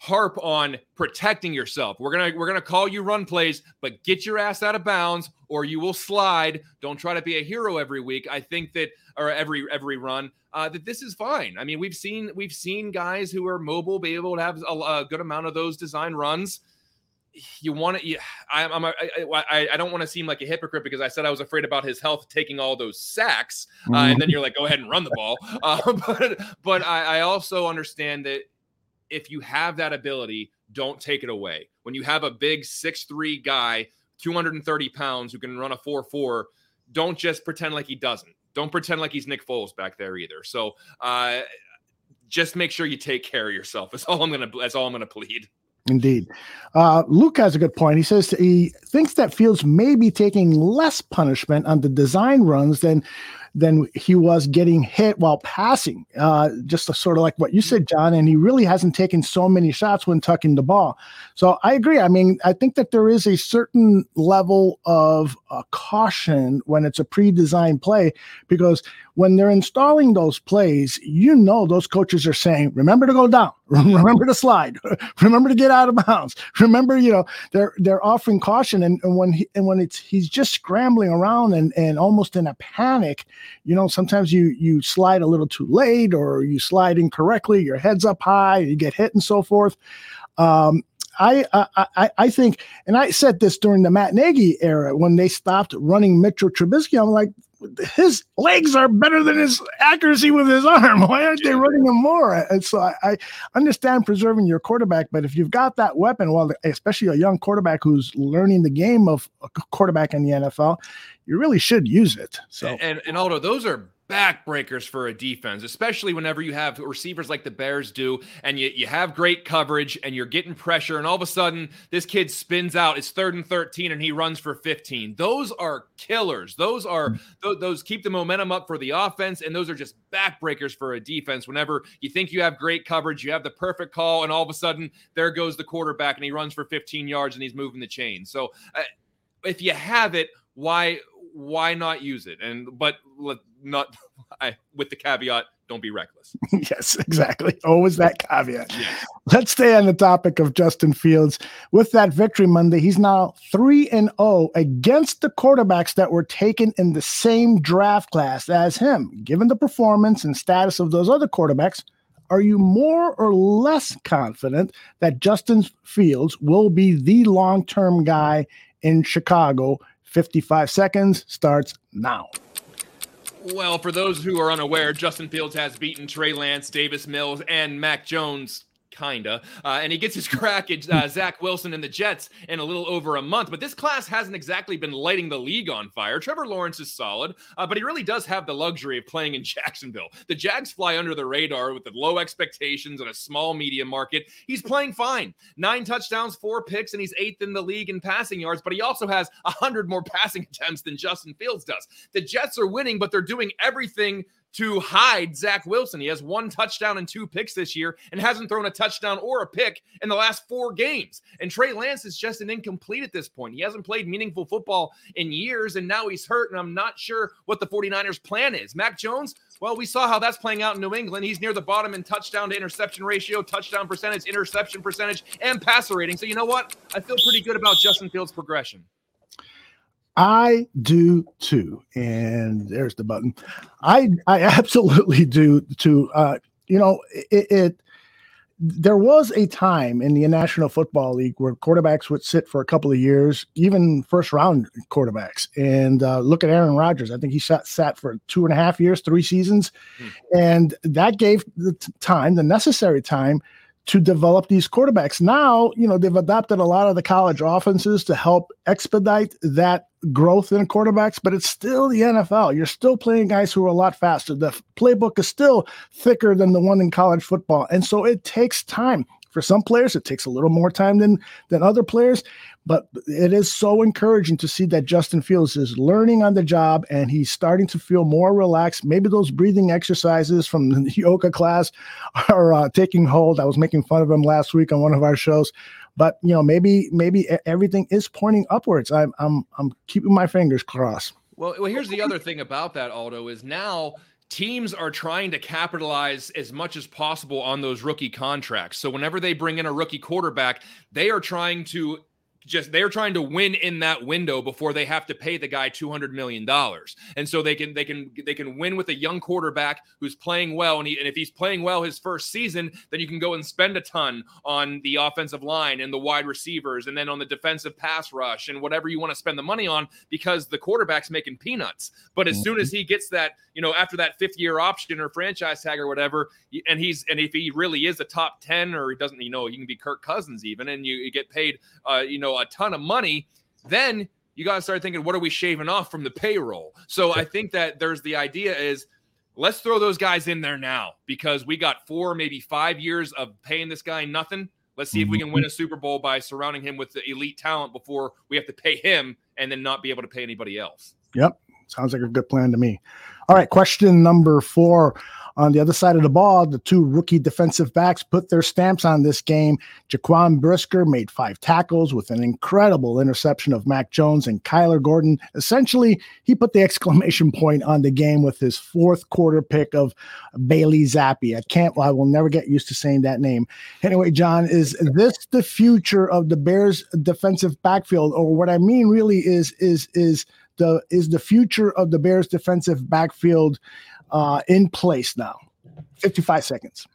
harp on protecting yourself. We're going to we're to call you run plays, but get your ass out of bounds or you will slide. Don't try to be a hero every week. I think that or every every run uh, that this is fine. I mean, we've seen we've seen guys who are mobile be able to have a, a good amount of those design runs. You want to? I, I'm. A, I, I don't want to seem like a hypocrite because I said I was afraid about his health taking all those sacks, uh, and then you're like, go ahead and run the ball. Uh, but but I, I also understand that if you have that ability, don't take it away. When you have a big six-three guy, 230 pounds, who can run a 4 4, don't just pretend like he doesn't. Don't pretend like he's Nick Foles back there either. So, uh, just make sure you take care of yourself. That's all I'm gonna. That's all I'm gonna plead. Indeed. Uh, Luke has a good point. He says he thinks that Fields may be taking less punishment on the design runs than than he was getting hit while passing. Uh, just sort of like what you said, John. And he really hasn't taken so many shots when tucking the ball. So I agree. I mean, I think that there is a certain level of uh, caution when it's a pre-designed play because when they're installing those plays, you know those coaches are saying, "Remember to go down, remember to slide, remember to get out of bounds, remember." You know, they're they're offering caution, and, and when he, and when it's he's just scrambling around and and almost in a panic, you know, sometimes you you slide a little too late or you slide incorrectly, your head's up high, you get hit and so forth. Um, I, I I think, and I said this during the Matt Nagy era when they stopped running Mitchell Trubisky. I'm like, his legs are better than his accuracy with his arm. Why aren't they running him more? And so I, I, understand preserving your quarterback, but if you've got that weapon, well, especially a young quarterback who's learning the game of a quarterback in the NFL, you really should use it. So and and Aldo, those are backbreakers for a defense, especially whenever you have receivers like the Bears do, and you, you have great coverage and you're getting pressure, and all of a sudden this kid spins out. It's third and 13, and he runs for 15. Those are killers. Those are those, those keep the momentum up for the offense, and those are just backbreakers for a defense. Whenever you think you have great coverage, you have the perfect call, and all of a sudden there goes the quarterback, and he runs for 15 yards, and he's moving the chain. So uh, if you have it, why why not use it? And but not I, with the caveat don't be reckless. yes, exactly. Always that caveat. Yes. Let's stay on the topic of Justin Fields. With that victory Monday, he's now 3 and 0 against the quarterbacks that were taken in the same draft class as him. Given the performance and status of those other quarterbacks, are you more or less confident that Justin Fields will be the long-term guy in Chicago 55 seconds starts now. Well, for those who are unaware, Justin Fields has beaten Trey Lance, Davis Mills, and Mac Jones kinda. Uh, and he gets his crack at uh, Zach Wilson and the Jets in a little over a month. But this class hasn't exactly been lighting the league on fire. Trevor Lawrence is solid, uh, but he really does have the luxury of playing in Jacksonville. The Jags fly under the radar with the low expectations and a small media market. He's playing fine. Nine touchdowns, four picks, and he's eighth in the league in passing yards. But he also has hundred more passing attempts than Justin Fields does. The Jets are winning, but they're doing everything to hide Zach Wilson. He has one touchdown and two picks this year and hasn't thrown a touchdown or a pick in the last four games. And Trey Lance is just an incomplete at this point. He hasn't played meaningful football in years, and now he's hurt. And I'm not sure what the 49ers' plan is. Mac Jones, well, we saw how that's playing out in New England. He's near the bottom in touchdown to interception ratio, touchdown percentage, interception percentage, and passer rating. So, you know what? I feel pretty good about Justin Fields' progression. I do too. And there's the button. I I absolutely do too. Uh, you know, it, it there was a time in the National Football League where quarterbacks would sit for a couple of years, even first round quarterbacks. And uh, look at Aaron Rodgers. I think he sat, sat for two and a half years, three seasons. Hmm. And that gave the time, the necessary time to develop these quarterbacks. Now, you know, they've adopted a lot of the college offenses to help expedite that growth in quarterbacks, but it's still the NFL. You're still playing guys who are a lot faster. The playbook is still thicker than the one in college football. And so it takes time. For some players, it takes a little more time than than other players, but it is so encouraging to see that Justin Fields is learning on the job and he's starting to feel more relaxed. Maybe those breathing exercises from the yoga class are uh, taking hold. I was making fun of him last week on one of our shows, but you know, maybe maybe everything is pointing upwards. I'm I'm I'm keeping my fingers crossed. Well, well, here's the other thing about that, Aldo, is now teams are trying to capitalize as much as possible on those rookie contracts. So whenever they bring in a rookie quarterback, they are trying to just they're trying to win in that window before they have to pay the guy 200 million dollars and so they can they can they can win with a young quarterback who's playing well and, he, and if he's playing well his first season then you can go and spend a ton on the offensive line and the wide receivers and then on the defensive pass rush and whatever you want to spend the money on because the quarterback's making peanuts but as soon as mm-hmm. he gets that you know after that fifth year option or franchise tag or whatever and he's and if he really is a top 10 or he doesn't you know he can be Kirk Cousins even and you, you get paid uh you know a ton of money, then you got to start thinking, what are we shaving off from the payroll? So I think that there's the idea is let's throw those guys in there now because we got four, maybe five years of paying this guy nothing. Let's see if we can win a Super Bowl by surrounding him with the elite talent before we have to pay him and then not be able to pay anybody else. Yep. Sounds like a good plan to me. All right. Question number four. On the other side of the ball, the two rookie defensive backs put their stamps on this game. Jaquan Brisker made five tackles with an incredible interception of Mac Jones and Kyler Gordon. Essentially, he put the exclamation point on the game with his fourth quarter pick of Bailey Zappe. I can't, I will never get used to saying that name. Anyway, John, is this the future of the Bears defensive backfield? Or what I mean really is, is, is, the is the future of the Bears defensive backfield uh, in place now. 55 seconds.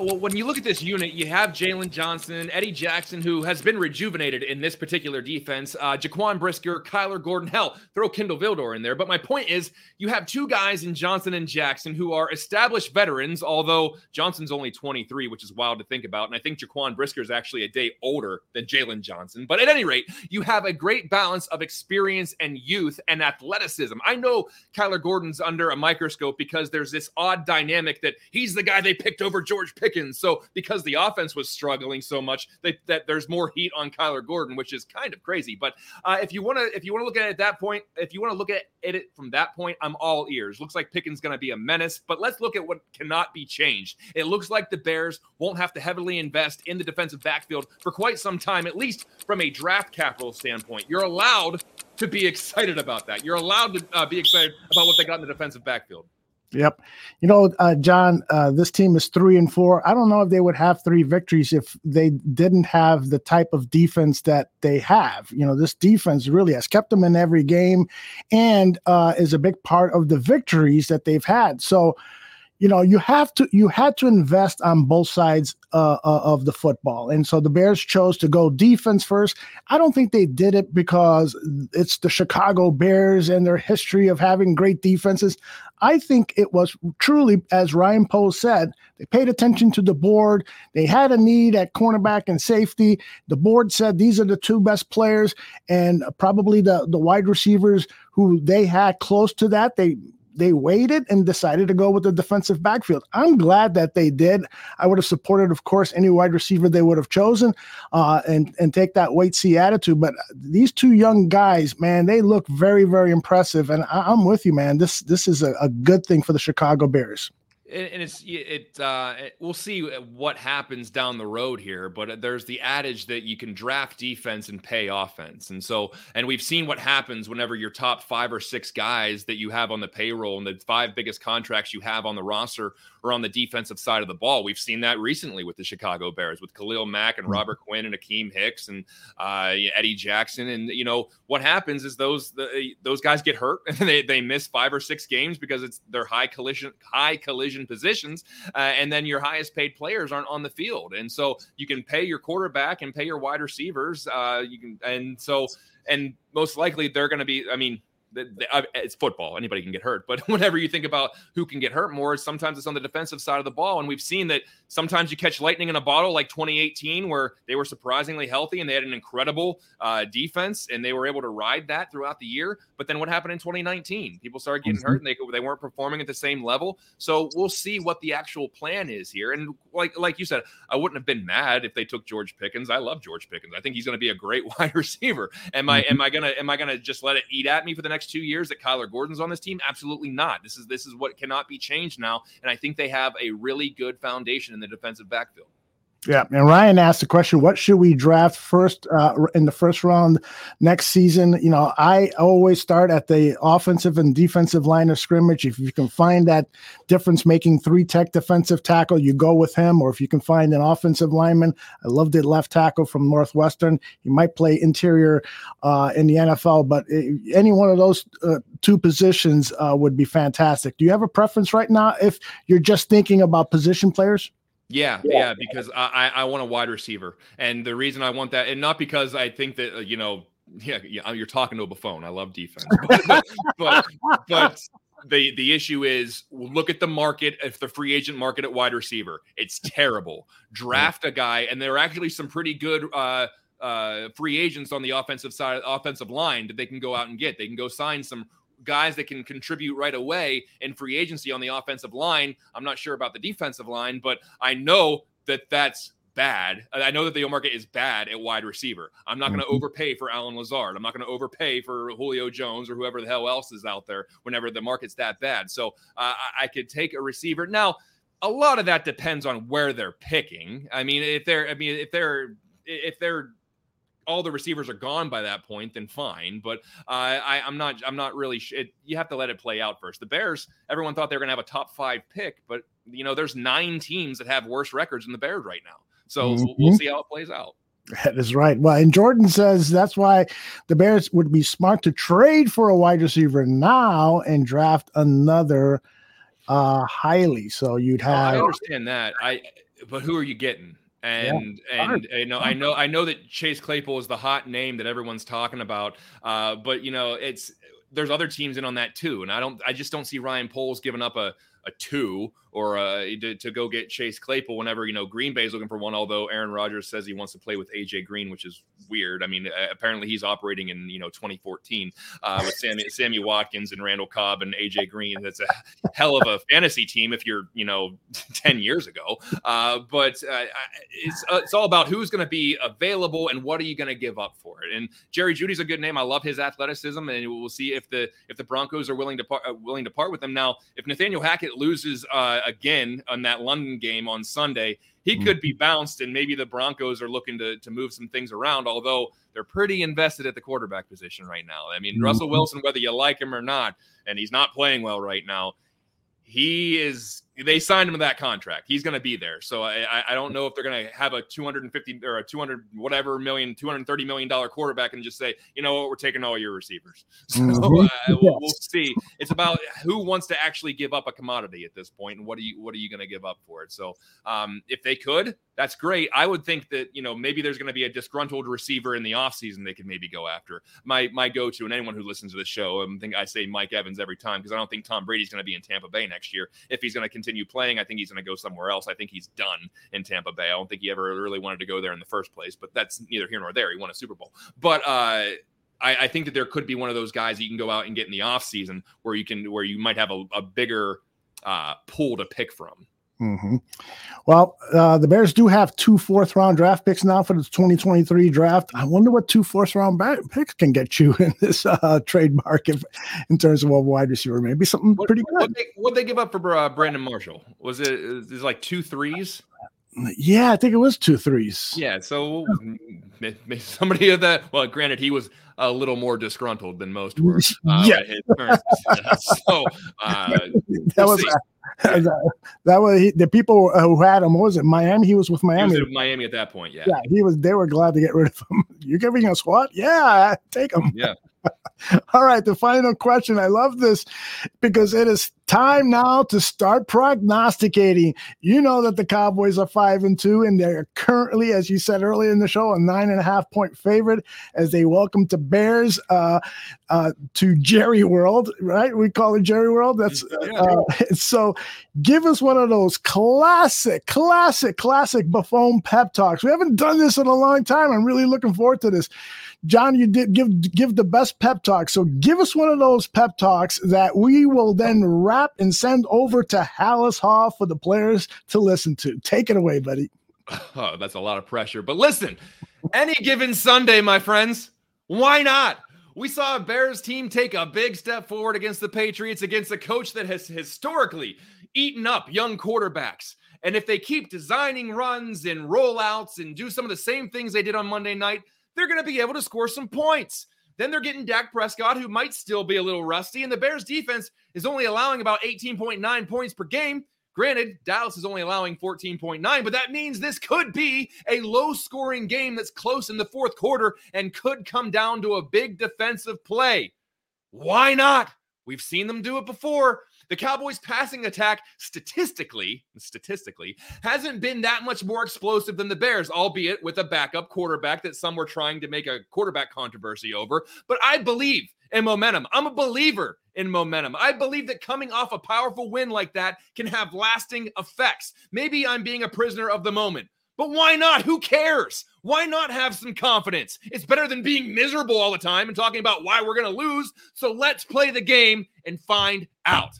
Well, when you look at this unit, you have Jaylon Johnson, Eddie Jackson, who has been rejuvenated in this particular defense, uh, Jaquan Brisker, Kyler Gordon. Hell, throw Kindle Vildor in there. But my point is, you have two guys in Johnson and Jackson who are established veterans, although Johnson's only 23, which is wild to think about. And I think Jaquan Brisker is actually a day older than Jaylon Johnson. But at any rate, you have a great balance of experience and youth and athleticism. I know Kyler Gordon's under a microscope because there's this odd dynamic that he's the guy they picked over George Pickens. So because the offense was struggling so much, that, that there's more heat on Kyler Gordon, which is kind of crazy. But uh, if you want to, if you want to look at it at that point, if you want to look at it from that point, I'm all ears. Looks like Pickens going to be a menace. But let's look at what cannot be changed. It looks like the Bears won't have to heavily invest in the defensive backfield for quite some time, at least from a draft capital standpoint. You're allowed to be excited about that. You're allowed to uh, be excited about what they got in the defensive backfield. Yep. You know, uh, John, uh, this team is three and four. I don't know if they would have three victories if they didn't have the type of defense that they have. You know, this defense really has kept them in every game and uh, is a big part of the victories that they've had. So, you know you have to you had to invest on both sides uh, uh, of the football. And so the bears chose to go defense first. I don't think they did it because it's the chicago bears and their history of having great defenses. I think it was truly as ryan poles said they paid attention to the board. They had a need at cornerback and safety. The board said these are the two best players. And probably the the wide receivers who they had close to that they they waited and decided to go with the defensive backfield. I'm glad that they did. I would have supported, of course, any wide receiver they would have chosen, uh, and and take that wait see attitude. But these two young guys, man, they look very very impressive, and I, am with you, man. This this is a, a good thing for the Chicago Bears and it's it, uh, we'll see what happens down the road here but there's the adage that you can draft defense and pay offense. And so and we've seen what happens whenever your top five or six guys that you have on the payroll and the five biggest contracts you have on the roster are on the defensive side of the ball we've seen that recently with the chicago bears with khalil mack and mm-hmm. robert quinn and akiem hicks and uh, eddie jackson and you know what happens is those the, those guys get hurt and they, they miss five or six games because it's their high collision high collision positions, uh, and then your highest paid players aren't on the field, and so you can pay your quarterback and pay your wide receivers. Uh, you can, and so and most likely they're going to be. I mean, it's football. Anybody can get hurt. But whenever you think about who can get hurt more, sometimes it's on the defensive side of the ball. And we've seen that sometimes you catch lightning in a bottle, like 2018, where they were surprisingly healthy and they had an incredible uh, defense and they were able to ride that throughout the year. But then what happened in 2019? People started getting mm-hmm. hurt and they, they weren't performing at the same level. So we'll see what the actual plan is here. And like like you said, I wouldn't have been mad if they took George Pickens. I love George Pickens. I think he's going to be a great wide receiver. Am I mm-hmm. am I gonna am I gonna just let it eat at me for the next two years that Kyler Gordon's on this team? Absolutely not. This is this is what cannot be changed now. And I think they have a really good foundation in the defensive backfield. Yeah, and Ryan asked the question: What should we draft first uh, in the first round next season? You know, I always start at the offensive and defensive line of scrimmage. If you can find that difference-making three-tech defensive tackle, you go with him. Or if you can find an offensive lineman, I loved it left tackle from Northwestern. He might play interior uh, in the NFL, but any one of those uh, two positions uh, would be fantastic. Do you have a preference right now? If you're just thinking about position players. Yeah, yeah, because I I want a wide receiver, and the reason I want that, and not because I think that uh, you know, yeah, yeah you're talking to a buffoon. I love defense, but, but, but the the issue is look at the market if the free agent market at wide receiver it's terrible. Draft a guy and there are actually some pretty good uh uh free agents on the offensive side offensive line that they can go out and get. They can go sign some guys that can contribute right away in free agency on the offensive line. I'm not sure about the defensive line, but I know that that's bad. I know that the market is bad at wide receiver. I'm not going to mm-hmm. overpay for Allen Lazard. I'm not going to overpay for Julio Jones or whoever the hell else is out there whenever the market's that bad. So uh, I could take a receiver. Now, a lot of that depends on where they're picking. I mean, if they're, I mean, if they're, if they're all the receivers are gone by that point, then fine. But uh, I, am not. I'm not really. Sh- it, you have to let it play out first. The Bears. Everyone thought they were going to have a top five pick, but you know, there's nine teams that have worse records than the Bears right now. So mm-hmm. we'll see how it plays out. That is right. Well, and Jordan says that's why the Bears would be smart to trade for a wide receiver now and draft another uh highly. So you'd have. I understand that. I. But who are you getting? And yeah, and you know I know I know that Chase Claypool is the hot name that everyone's talking about, uh, but you know it's there's other teams in on that too, and I don't I just don't see Ryan Poles giving up a a two or uh, to, to, go get Chase Claypool whenever you know Green Bay's looking for one. Although Aaron Rodgers says he wants to play with AJ Green, which is weird. I mean, apparently he's operating in you know 2014 uh, with Sammy Sammy Watkins and Randall Cobb and AJ Green. That's a hell of a fantasy team if you're you know 10 years ago. Uh, but uh, it's uh, it's all about who's going to be available and what are you going to give up for it. And Jerry Jeudy's a good name. I love his athleticism, and we'll see if the if the Broncos are willing to par- willing to part with him. Now, if Nathaniel Hackett loses again on that London game on Sunday, he mm-hmm. could be bounced, and maybe the Broncos are looking to, to move some things around, although they're pretty invested at the quarterback position right now. I mean, mm-hmm. Russell Wilson, whether you like him or not, and he's not playing well right now, he is they signed him to that contract. He's going to be there. So I, I don't know if they're going to have a 250 or a 200 whatever million, 230 million dollar quarterback and just say, you know what, we're taking all your receivers. So mm-hmm. uh, we'll, we'll, see. It's about who wants to actually give up a commodity at this point, and what are you what are you going to give up for it? So um, if they could, that's great. I would think that you know maybe there's going to be a disgruntled receiver in the offseason they could maybe go after. My my go to and anyone who listens to the show, I think I say Mike Evans every time because I don't think Tom Brady's going to be in Tampa Bay next year if he's going to continue continue playing. I think he's going to go somewhere else. I think he's done in Tampa Bay. I don't think he ever really wanted to go there in the first place, but that's neither here nor there. He won a Super Bowl. But uh, I, I, think that there could be one of those guys you can go out and get in the off season where you can where you might have a, a bigger uh, pool to pick from. Mm-hmm. Well, uh, the Bears do have two fourth round draft picks now for the 2023 draft. I wonder what two fourth round picks can get you in this uh, trade market in terms of a wide receiver. Maybe something what, pretty good. What they, what they give up for uh, Brandon Marshall? Was it is like two threes? Yeah, I think it was two threes. Yeah, so maybe somebody of that. Well, granted, he was a little more disgruntled than most were. Uh, yeah. so uh, that we'll was that, that, was he, the people who had him. What was it Miami? He was with Miami. He was Miami at that point. Yeah. Yeah, he was. They were glad to get rid of him. You're giving us what? Yeah, take him. Yeah. All right, the final question. I love this because it is time now to start prognosticating. You know that the Cowboys are five and two, and they're currently, as you said earlier in the show, a nine and a half point favorite as they welcome to Bears uh, uh, to Jerry World, right? We call it Jerry World. That's uh, so. Give us one of those classic, classic, classic Buffone pep talks. We haven't done this in a long time. I'm really looking forward to this. John, you did give give the best pep talk. So give us one of those pep talks that we will then wrap and send over to Halas Hall for the players to listen to. Take it away, buddy. Oh, that's a lot of pressure. But listen, any given Sunday, my friends, why not? We saw a Bears team take a big step forward against the Patriots, against a coach that has historically eaten up young quarterbacks. And if they keep designing runs and rollouts and do some of the same things they did on Monday night, they're going to be able to score some points. Then they're getting Dak Prescott, who might still be a little rusty, and the Bears defense is only allowing about 18.9 points per game. Granted, Dallas is only allowing 14.9, but that means this could be a low scoring game that's close in the fourth quarter and could come down to a big defensive play. Why not? We've seen them do it before. The Cowboys' passing attack, statistically, statistically, hasn't been that much more explosive than the Bears, albeit with a backup quarterback that some were trying to make a quarterback controversy over. But I believe in momentum. I'm a believer in momentum. I believe that coming off a powerful win like that can have lasting effects. Maybe I'm being a prisoner of the moment. But why not? Who cares? Why not have some confidence? It's better than being miserable all the time and talking about why we're going to lose. So let's play the game and find out.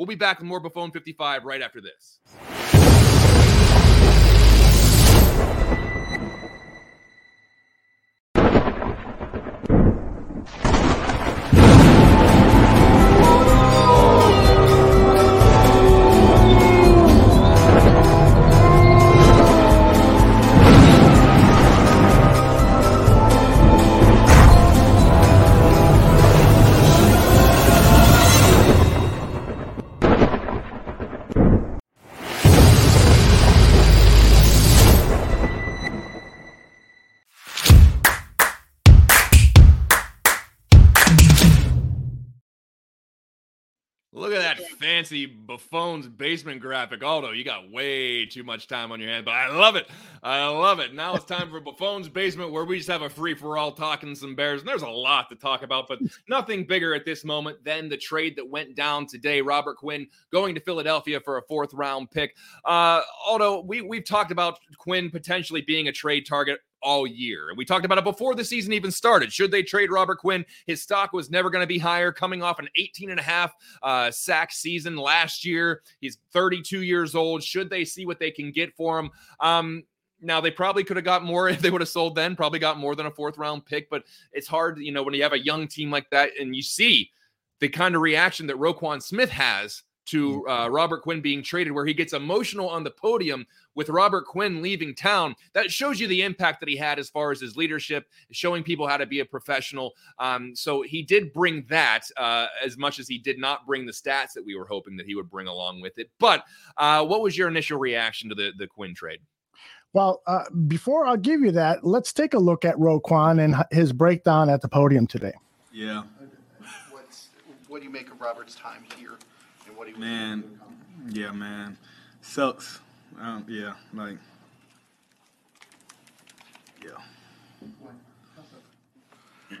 We'll be back with more Buffone 55 right after this. Look at that fancy Buffone's basement graphic. Aldo, you got way too much time on your hand, but I love it. I love it. Now it's time for Buffone's basement where we just have a free for all talking some Bears. And there's a lot to talk about, but nothing bigger at this moment than the trade that went down today. Robert Quinn going to Philadelphia for a fourth round pick. Uh, Aldo, we, we've talked about Quinn potentially being a trade target all year. And we talked about it before the season even started. Should they trade Robert Quinn? His stock was never going to be higher, coming off an 18 and a half uh, sack season last year. He's 32 years old. Should they see what they can get for him? Um, now they probably could have got more if they would have sold then, probably got more than a fourth round pick, but it's hard, you know, when you have a young team like that and you see the kind of reaction that Roquan Smith has to uh, Robert Quinn being traded, where he gets emotional on the podium with Robert Quinn leaving town. That shows you the impact that he had as far as his leadership, showing people how to be a professional. Um, so he did bring that uh, as much as he did not bring the stats that we were hoping that he would bring along with it. But uh, what was your initial reaction to the, the Quinn trade? Well, uh, before I'll give you that, let's take a look at Roquan and his breakdown at the podium today. Yeah. What's, what do you make of Robert's time here? And what do you man, yeah, man, sucks. Um, yeah, like, yeah.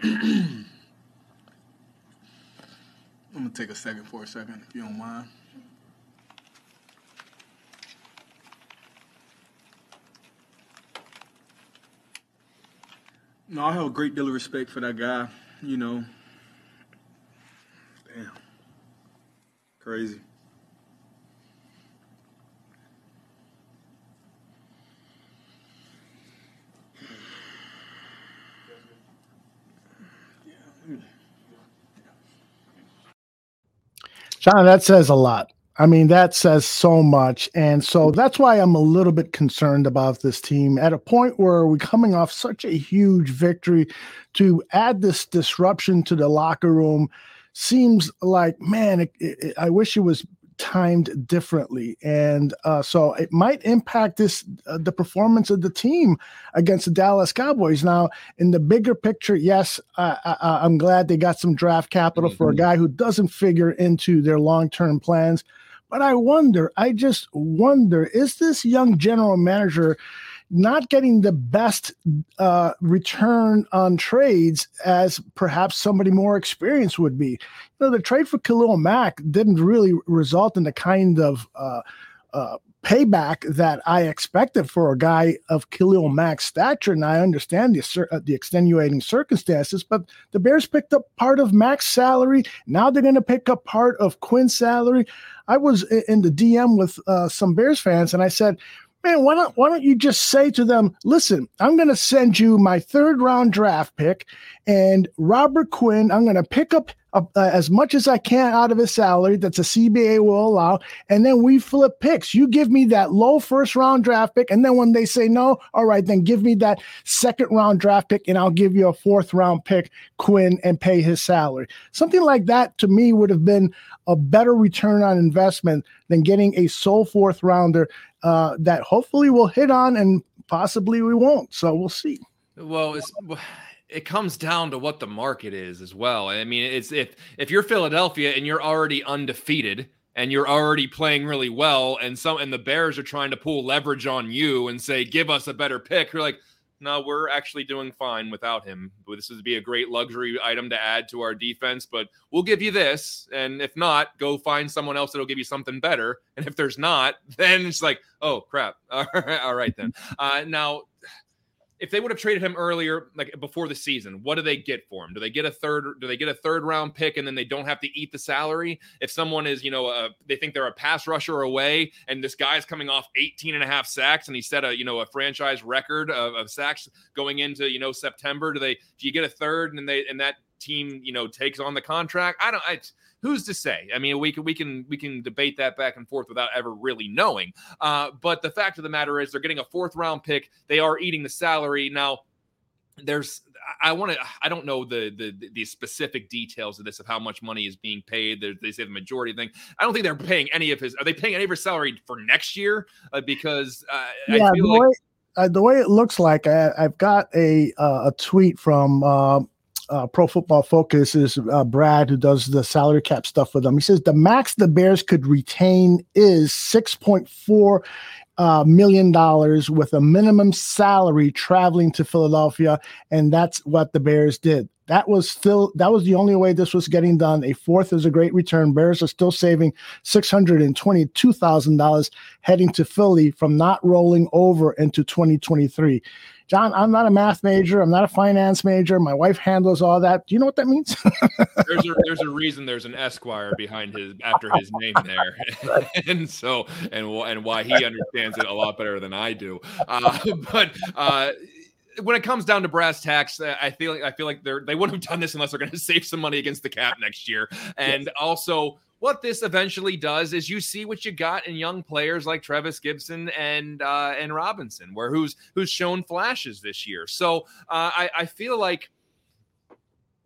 I'm gonna take a second for a second, if you don't mind. No, I have a great deal of respect for that guy. you know, damn, crazy. John, that says a lot. I mean, that says so much. And so that's why I'm a little bit concerned about this team at a point where we're coming off such a huge victory to add this disruption to the locker room seems like, man, it, it, I wish it was timed differently, and uh, so it might impact this uh, the performance of the team against the Dallas Cowboys. Now, in the bigger picture, yes, I, am glad they got some draft capital mm-hmm. for a mm-hmm. guy who doesn't figure into their long term plans. But I wonder, I just wonder, is this young general manager? Not getting the best uh, return on trades as perhaps somebody more experienced would be. You know, the trade for Khalil Mack didn't really result in the kind of uh, uh, payback that I expected for a guy of Khalil Mack's stature. And I understand the, uh, the extenuating circumstances, but the Bears picked up part of Mack's salary. Now they're going to pick up part of Quinn's salary. I was in the DM with uh, some Bears fans, and I said, man, why don't why don't you just say to them, listen, I'm going to send you my third round draft pick, and Robert Quinn, I'm going to pick up uh, as much as I can out of his salary that's a CBA will allow, and then we flip picks. You give me that low first round draft pick, and then when they say no, all right, then give me that second round draft pick, and I'll give you a fourth round pick, Quinn, and pay his salary. Something like that to me would have been a better return on investment than getting a sole fourth rounder uh, that hopefully we'll hit on and possibly we won't. So we'll see. Well, it's it comes down to what the market is as well. I mean, it's if if you're Philadelphia and you're already undefeated and you're already playing really well, and some and the Bears are trying to pull leverage on you and say, give us a better pick, you're like, no, we're actually doing fine without him. This would be a great luxury item to add to our defense, but we'll give you this. And if not, go find someone else that'll give you something better. And if there's not, then it's like, oh crap. All right, then. Uh, now, if they would have traded him earlier, like before the season, what do they get for him? Do they get a third? Do they get a third round pick and then they don't have to eat the salary? If someone is, you know, a, they think they're a pass rusher away, and this guy's coming off 18 and a half sacks, and he set a, you know, a franchise record of, of sacks going into, you know, September. Do they? Do you get a third and then they and that team, you know, takes on the contract? I don't. I, who's to say? I mean, we can we can we can debate that back and forth without ever really knowing. Uh, but the fact of the matter is, they're getting a fourth round pick. They are eating the salary now. There's I want to I don't know the, the the specific details of this of how much money is being paid. They're, they say the majority thing. I don't think they're paying any of his. Are they paying any of his salary for next year? Uh, because uh, yeah, the, like, way, uh, the way it looks like I, have got a uh, a tweet from uh, Pro Football Focus is uh, Brad, who does the salary cap stuff for them. He says the max the Bears could retain is six point four uh, million dollars with a minimum salary traveling to Philadelphia, and that's what the Bears did. That was still that was the only way this was getting done. A fourth is a great return. Bears are still saving six hundred and twenty-two thousand dollars heading to Philly from not rolling over into 2023. John, I'm not a math major. I'm not a finance major. My wife handles all that. Do you know what that means? there's a there's a reason there's an Esquire behind his after his name there, and so and and why he understands it a lot better than I do. Uh, but uh, when it comes down to brass tacks, uh, I feel like I feel like they're they wouldn't have done this unless they're going to save some money against the cap next year, and yes. also what this eventually does is you see what you got in young players like Trevis Gipson and uh, and Robinson, where who's who's shown flashes this year. So uh, I, I feel like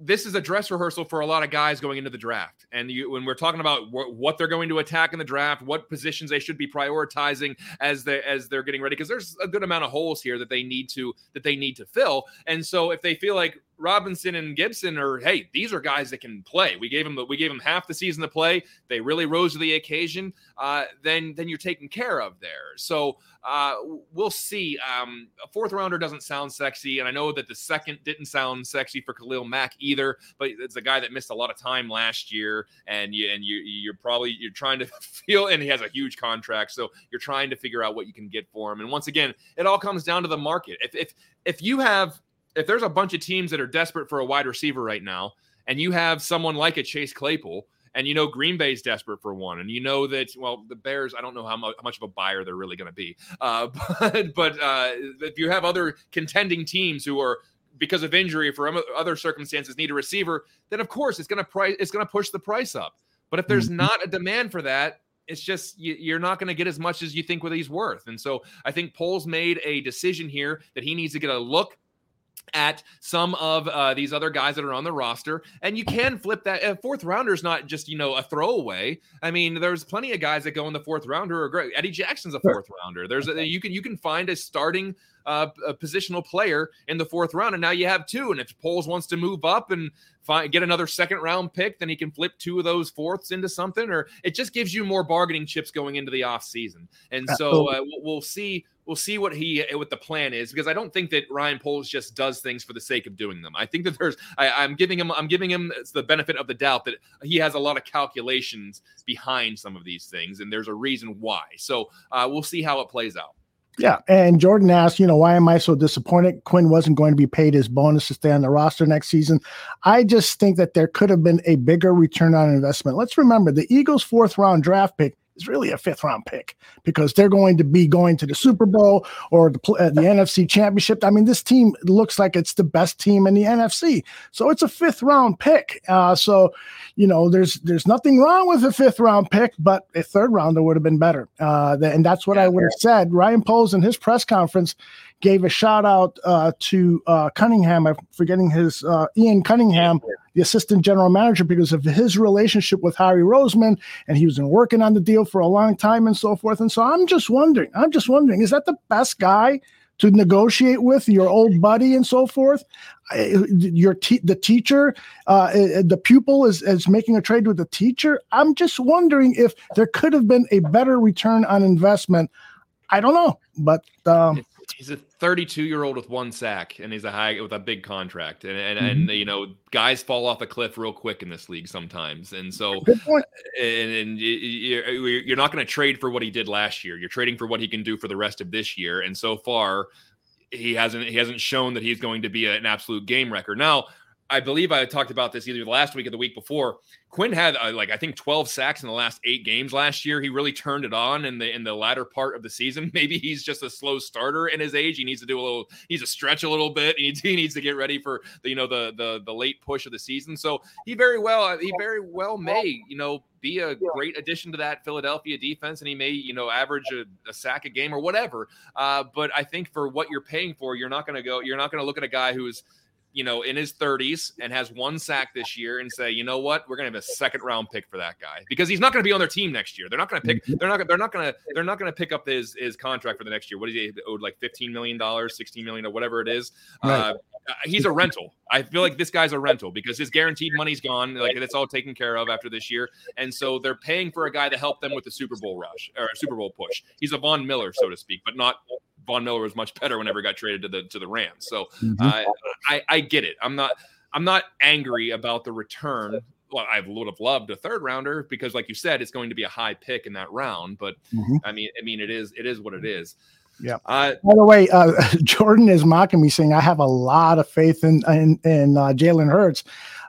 this is a dress rehearsal for a lot of guys going into the draft. And you, when we're talking about wh- what they're going to attack in the draft, what positions they should be prioritizing as they as they're getting ready, because there's a good amount of holes here that they need to that they need to fill. And so if they feel like Robinson and Gipson are hey, these are guys that can play. We gave them we gave them half the season to play. They really rose to the occasion. Uh, then then you're taken care of there. So uh, we'll see. Um, a fourth rounder doesn't sound sexy, and I know that the second didn't sound sexy for Khalil Mack either. But it's a guy that missed a lot of time last year, and you and you you're probably you're trying to feel, and he has a huge contract, so you're trying to figure out what you can get for him. And once again, it all comes down to the market. If if if you have if there's a bunch of teams that are desperate for a wide receiver right now, and you have someone like a Chase Claypool, and you know Green Bay's desperate for one, and you know that well the Bears, I don't know how much, how much of a buyer they're really going to be, uh, but but uh, if you have other contending teams who are because of injury for other circumstances need a receiver, then of course it's going to price it's going to push the price up. But if there's mm-hmm. not a demand for that, it's just you, are not going to get as much as you think what he's worth. And so I think Poles made a decision here that he needs to get a look at some of uh, these other guys that are on the roster, and you can flip that. A fourth rounder is not just you know a throwaway. I mean, there's plenty of guys that go in the fourth rounder are great. Eddie Jackson's a fourth rounder. There's a, you can you can find a starting uh, a positional player in the fourth round, and now you have two. And if Poles wants to move up and find, get another second round pick, then he can flip two of those fourths into something, or it just gives you more bargaining chips going into the off season. And so uh, we'll see we'll see what he what the plan is because I don't think that Ryan Poles just does things for the sake of doing them. I think that there's I, am giving him I'm giving him the benefit of the doubt that he has a lot of calculations behind some of these things, and there's a reason why. So uh, we'll see how it plays out. Yeah. And Jordan asked, you know, why am I so disappointed? Quinn wasn't going to be paid his bonus to stay on the roster next season. I just think that there could have been a bigger return on investment. Let's remember the Eagles' fourth round draft pick is really a fifth round pick because they're going to be going to the Super Bowl or the, uh, the NFC Championship. I mean, this team looks like it's the best team in the NFC, so it's a fifth round pick. Uh, so, you know, there's there's nothing wrong with a fifth round pick, but a third rounder would have been better. Uh, and that's what I would have said. Ryan Poles in his press conference gave a shout out uh, to uh, Cunningham. I'm forgetting his uh, Ian Cunningham, the assistant general manager, because of his relationship with Howie Roseman, and he was working on the deal for a long time and so forth. And so I'm just wondering, I'm just wondering, is that the best guy? To negotiate with your old buddy and so forth, your te- the teacher, uh, the pupil is, is making a trade with the teacher. I'm just wondering if there could have been a better return on investment I don't know, but um, he's a 32 year old with one sack and he's a high with a big contract. And and, mm-hmm. and you know guys fall off a cliff real quick in this league sometimes. And so and, and you're, you're not going to trade for what he did last year. You're trading for what he can do for the rest of this year. And so far he hasn't he hasn't shown that he's going to be an absolute game record now I believe I talked about this either last week or the week before. Quinn had uh, like I think 12 sacks in the last eight games last year. He really turned it on in the in the latter part of the season. Maybe he's just a slow starter in his age. He needs to do a little. He's a stretch a little bit. He needs, he needs to get ready for the you know the the the late push of the season. So he very well he very well may you know be a great addition to that Philadelphia defense, and he may you know average a, a sack a game or whatever. Uh, but I think for what you're paying for, you're not going to go. You're not going to look at a guy who's you know, in his 30s and has one sack this year and say, you know what, we're gonna have a second round pick for that guy because he's not gonna be on their team next year. They're not gonna pick. Mm-hmm. They're not. They're not gonna. They're not gonna pick up his his contract for the next year. What is he owed? Like 15 million dollars, 16 million, or whatever it is. Right. Uh, he's a rental. I feel like this guy's a rental because his guaranteed money's gone. Like it's all taken care of after this year, and so they're paying for a guy to help them with the Super Bowl rush or Super Bowl push. He's a Von Miller, so to speak, but not Von Miller was much better whenever he got traded to the to the Rams. So mm-hmm. uh, I I get it. I'm not I'm not angry about the return. Well, I would have loved a third rounder because, like you said, it's going to be a high pick in that round. But mm-hmm. I mean, I mean, it is it is what it is. Yeah. Uh, By the way, uh, Jordan is mocking me, saying I have a lot of faith in in, in uh, Jalen Hurts.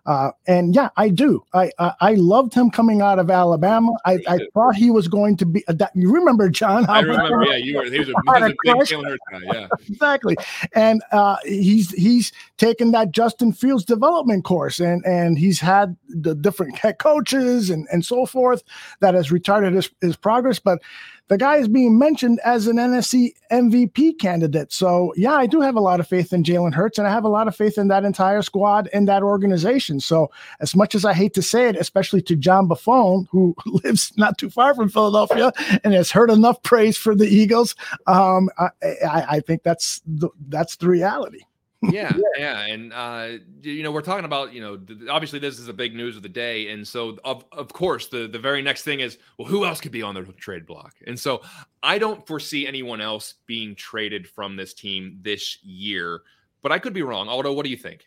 Uh, and yeah, I do. I, I, I loved him coming out of Alabama. I, I thought he was going to be. A, you remember John? I remember. Yeah, you were. He was a, he was a big killer guy. Yeah, exactly. And uh, he's he's taken that Justin Fields development course, and and he's had the different head coaches and and so forth that has retarded his, his progress. But the guy is being mentioned as an NFC MVP candidate. So, yeah, I do have a lot of faith in Jalen Hurts, and I have a lot of faith in that entire squad and that organization. So, as much as I hate to say it, especially to John Buffone, who lives not too far from Philadelphia and has heard enough praise for the Eagles, um, I, I, I think that's the, that's the reality yeah, yeah, and uh, you know we're talking about you know obviously this is a big news of the day, and so of of course the the very next thing is well who else could be on the trade block, and so I don't foresee anyone else being traded from this team this year, but I could be wrong. Aldo, what do you think?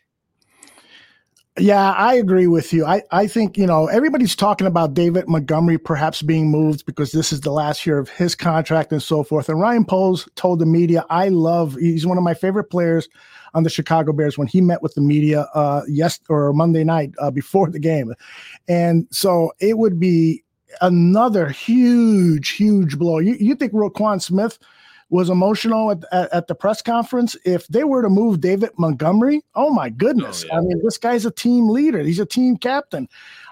Yeah, I agree with you. I, I think, you know, everybody's talking about David Montgomery perhaps being moved because this is the last year of his contract and so forth. And Ryan Poles told the media, I love, he's one of my favorite players on the Chicago Bears when he met with the media uh yes or Monday night uh, before the game. And so it would be another huge, huge blow. You, you think Roquan Smith was emotional at, at, at, the press conference. If they were to move David Montgomery, oh my goodness. Oh, yeah. I mean, this guy's a team leader, he's a team captain.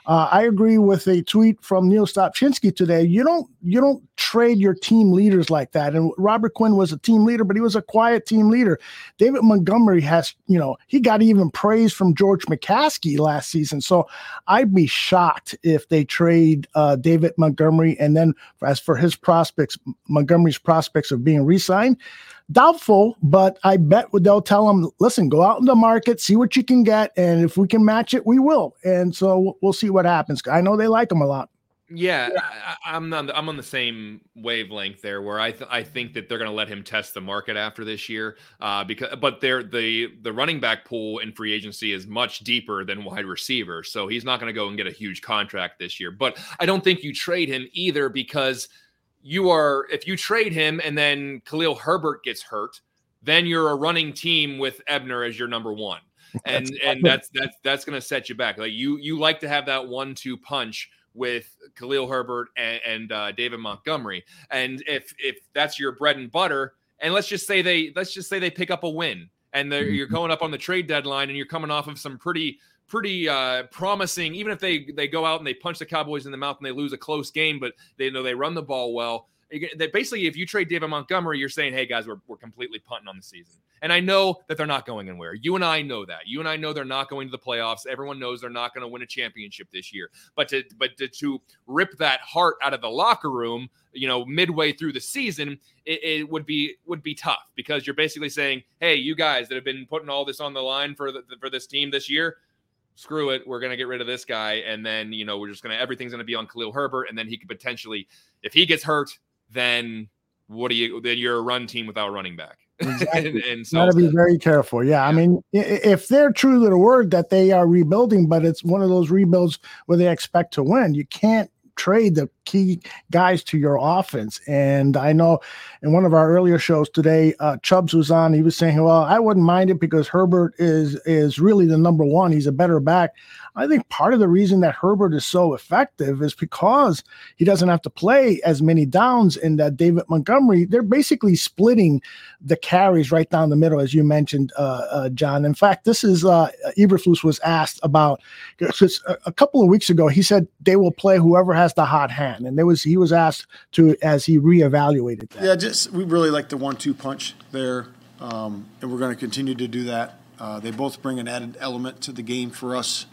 Uh, I agree with a tweet from Neil Stopchinski today. You don't you don't trade your team leaders like that. And Robert Quinn was a team leader, but he was a quiet team leader. David Montgomery has, you know, he got even praise from George McCaskey last season. So I'd be shocked if they trade uh, David Montgomery. And then as for his prospects, Montgomery's prospects of being re-signed, Doubtful, but I bet they'll tell them, listen, go out in the market, see what you can get, and if we can match it, we will. And so we'll see what happens. I know they like them a lot. Yeah, I, am on the, I'm on the same wavelength there, where I th- I think that they're going to let him test the market after this year, uh, because but they're the the running back pool in free agency is much deeper than wide receiver, so he's not going to go and get a huge contract this year. But I don't think you trade him either because you are if you trade him and then Khalil Herbert gets hurt, then you're a running team with Ebner as your number one. And that's and that's that's that's gonna set you back. Like you you like to have that one two punch with Khalil Herbert and, and uh, David Montgomery. And if if that's your bread and butter, and let's just say they let's just say they pick up a win and you're mm-hmm. going up on the trade deadline and you're coming off of some pretty pretty uh, promising. Even if they they go out and they punch the Cowboys in the mouth and they lose a close game, but they know they run the ball well. That basically, if you trade David Montgomery, you're saying, "Hey guys, we're, we're completely punting on the season." And I know that they're not going anywhere. You and I know that. You and I know they're not going to the playoffs. Everyone knows they're not going to win a championship this year. But to but to, to rip that heart out of the locker room, you know, midway through the season, it, it, would be would be tough because you're basically saying, "Hey, you guys that have been putting all this on the line for the, for this team this year, screw it, we're going to get rid of this guy. And then, you know, we're just going to, everything's going to be on Khalil Herbert. And then he could potentially, if he gets hurt, then what do you, then you're a run team without running back. Exactly. and, and so, got to be very careful. Yeah, yeah, I mean, if they're true to the word that they are rebuilding, but it's one of those rebuilds where they expect to win, you can't trade the key guys to your offense. And I know in one of our earlier shows today, uh, Chubbs was on. He was saying, "Well, I wouldn't mind it because Herbert is is really the number one. He's a better back." I think part of the reason that Herbert is so effective is because he doesn't have to play as many downs, and that David Montgomery they're basically splitting the carries right down the middle, as you mentioned, uh, uh, John. In fact, this is uh, Eberflus was asked about a couple of weeks ago he said they will play whoever has the hot hand, and there was he was asked to as he reevaluated that. Yeah, just we really like the one-two punch there, um, and we're going to continue to do that. Uh, they both bring an added element to the game for us.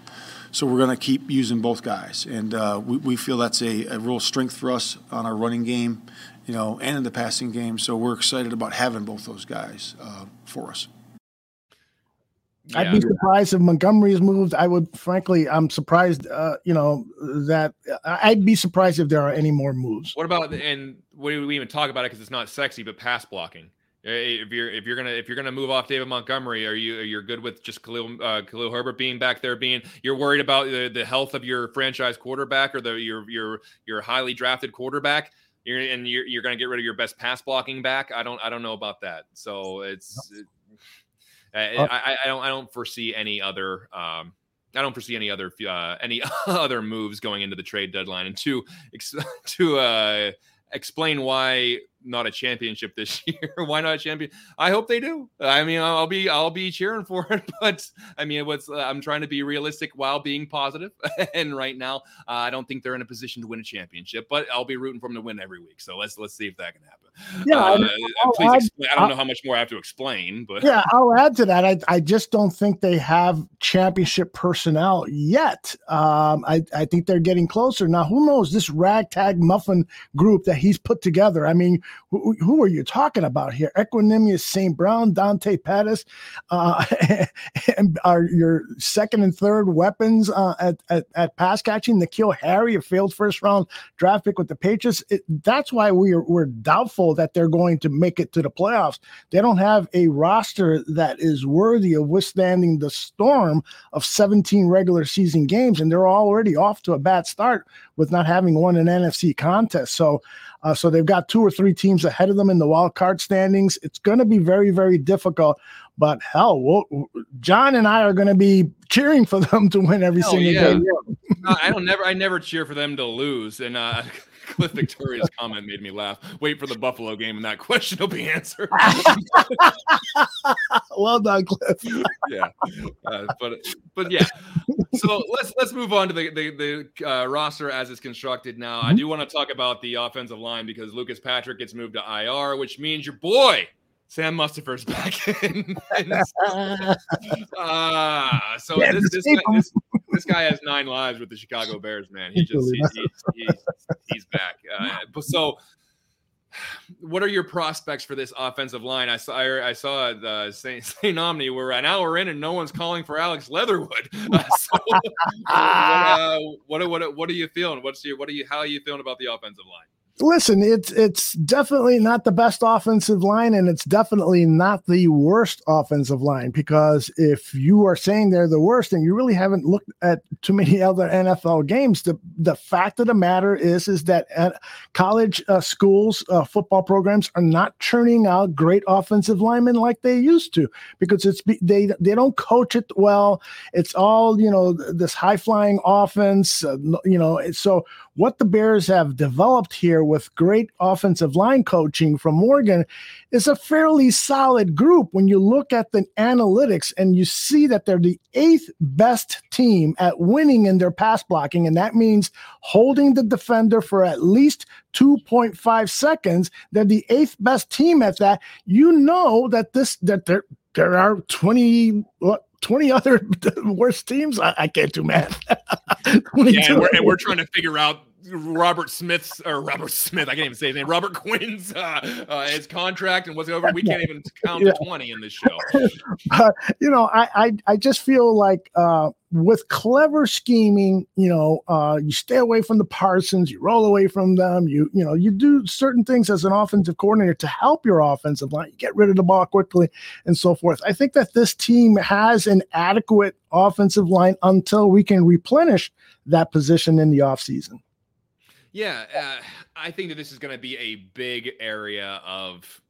So we're going to keep using both guys, and uh, we, we feel that's a, a real strength for us on our running game, you know, and in the passing game. So we're excited about having both those guys uh, for us. Yeah. I'd be surprised if Montgomery is moved. I would, frankly, I'm surprised. Uh, you know that I'd be surprised if there are any more moves. What about and what do we even talk about it because it's not sexy, but pass blocking. If you're if you're gonna if you're gonna move off David Montgomery, are you you're good with just Khalil uh, Khalil Herbert being back there? Being you're worried about the, the health of your franchise quarterback or the your your your highly drafted quarterback. You're and you're you're gonna get rid of your best pass blocking back. I don't I don't know about that. So it's. Uh, I, I don't I don't foresee any other um, I don't foresee any other uh, any other moves going into the trade deadline. And to to uh, explain why not a championship this year. Why not a champion? I hope they do. I mean, I'll be I'll be cheering for it, but I mean, what's uh, I'm trying to be realistic while being positive. and right now, uh, I don't think they're in a position to win a championship, but I'll be rooting for them to win every week. So let's let's see if that can happen. Yeah, uh, I please add, explain. I don't I'll, know how much more I have to explain, but yeah, I'll add to that. I I just don't think they have championship personnel yet. Um, I I think they're getting closer now. Who knows this ragtag muffin group that he's put together? I mean who, who are you talking about here? Equanimeous St. Brown, Dante Pettis, uh, and are your second and third weapons uh, at, at, at pass catching. N'Keal Harry, a failed first round draft pick with the Patriots. It, that's why we are, we're doubtful that they're going to make it to the playoffs. They don't have a roster that is worthy of withstanding the storm of 17 regular season games, and they're already off to a bad start with not having won an NFC contest. So, uh, so they've got two or three teams ahead of them in the wild card standings. It's going to be very, very difficult. But hell, we'll, John and I are going to be cheering for them to win every Hell single yeah. game. No, I don't never. I never cheer for them to lose. And uh, Cliff Victoria's comment made me laugh. Wait for the Buffalo game, and that question will be answered. well done, Cliff. yeah, uh, but but yeah. So let's let's move on to the the, the uh, roster as it's constructed now. I do want to talk about the offensive line because Lucas Patrick gets moved to IR, which means your boy Sam Mustipher's back in. Ah, so Yeah, this this this, this guy has nine lives with the Chicago Bears, man. He just he's, he's, he's, he's back. Uh, but so what are your prospects for this offensive line? I saw I, I saw uh, St. St. Omni. We're an hour in and no one's calling for Alex Leatherwood. Uh, so what, uh, what what what are you feeling? What's your what are you how are you feeling about the offensive line? Listen, it's it's definitely not the best offensive line, and it's definitely not the worst offensive line. Because if you are saying they're the worst, and you really haven't looked at too many other NFL games, the the fact of the matter is is that at college uh, schools, uh, football programs are not churning out great offensive linemen like they used to, because it's they they don't coach it well. It's all you know this high flying offense, uh, you know. So what the Bears have developed here with great offensive line coaching from Morgan is a fairly solid group when you look at the analytics and you see that they're the eighth best team at winning in their pass blocking. And that means holding the defender for at least 2.5 seconds. They're the eighth best team at that. You know that this, that there, there are 20, what, 20 other worst teams. I, I can't do math. Yeah, and we're, and we're trying to figure out Robert Smith's or Robert Smith. I can't even say his name. Robert Quinn's uh, uh, his contract and what's over. We can't even count Yeah. to twenty in this show. uh, you know, I, I I just feel like uh, with clever scheming, you know, uh, you stay away from the Parsons, you roll away from them, you you know, you do certain things as an offensive coordinator to help your offensive line, you get rid of the ball quickly, and so forth. I think that this team has an adequate offensive line until we can replenish that position in the offseason. Yeah, uh, I think that this is going to be a big area of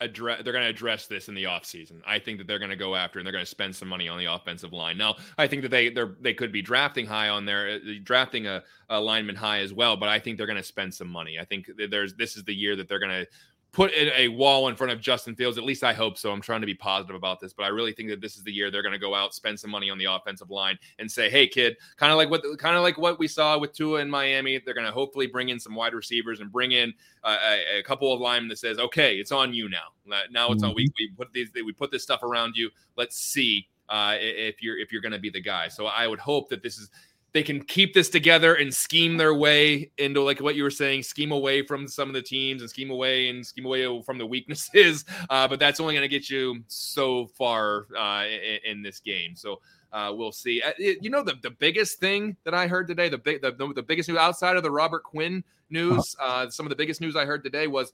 address. They're going to address this in the offseason. I think that they're going to go after and they're going to spend some money on the offensive line. Now, I think that they they they could be drafting high on their uh, drafting a, a lineman high as well, but I think they're going to spend some money. I think there's this is the year that they're going to put in a wall in front of Justin Fields. At least I hope so. I'm trying to be positive about this, but I really think that this is the year they're going to go out, spend some money on the offensive line, and say, "Hey, kid," kind of like what kind of like what we saw with Tua in Miami. They're going to hopefully bring in some wide receivers and bring in uh, a, a couple of linemen that says, "Okay, it's on you now. Now it's on. We we put these we put this stuff around you. Let's see." Uh, if you're if you're going to be the guy, so I would hope that this is they can keep this together and scheme their way into like what you were saying, scheme away from some of the teams and scheme away and scheme away from the weaknesses. Uh, but that's only going to get you so far uh, in, in this game. So uh, we'll see. Uh, you know the, the biggest thing that I heard today, the big the, the, biggest news outside of the Robert Quinn news, uh, some of the biggest news I heard today was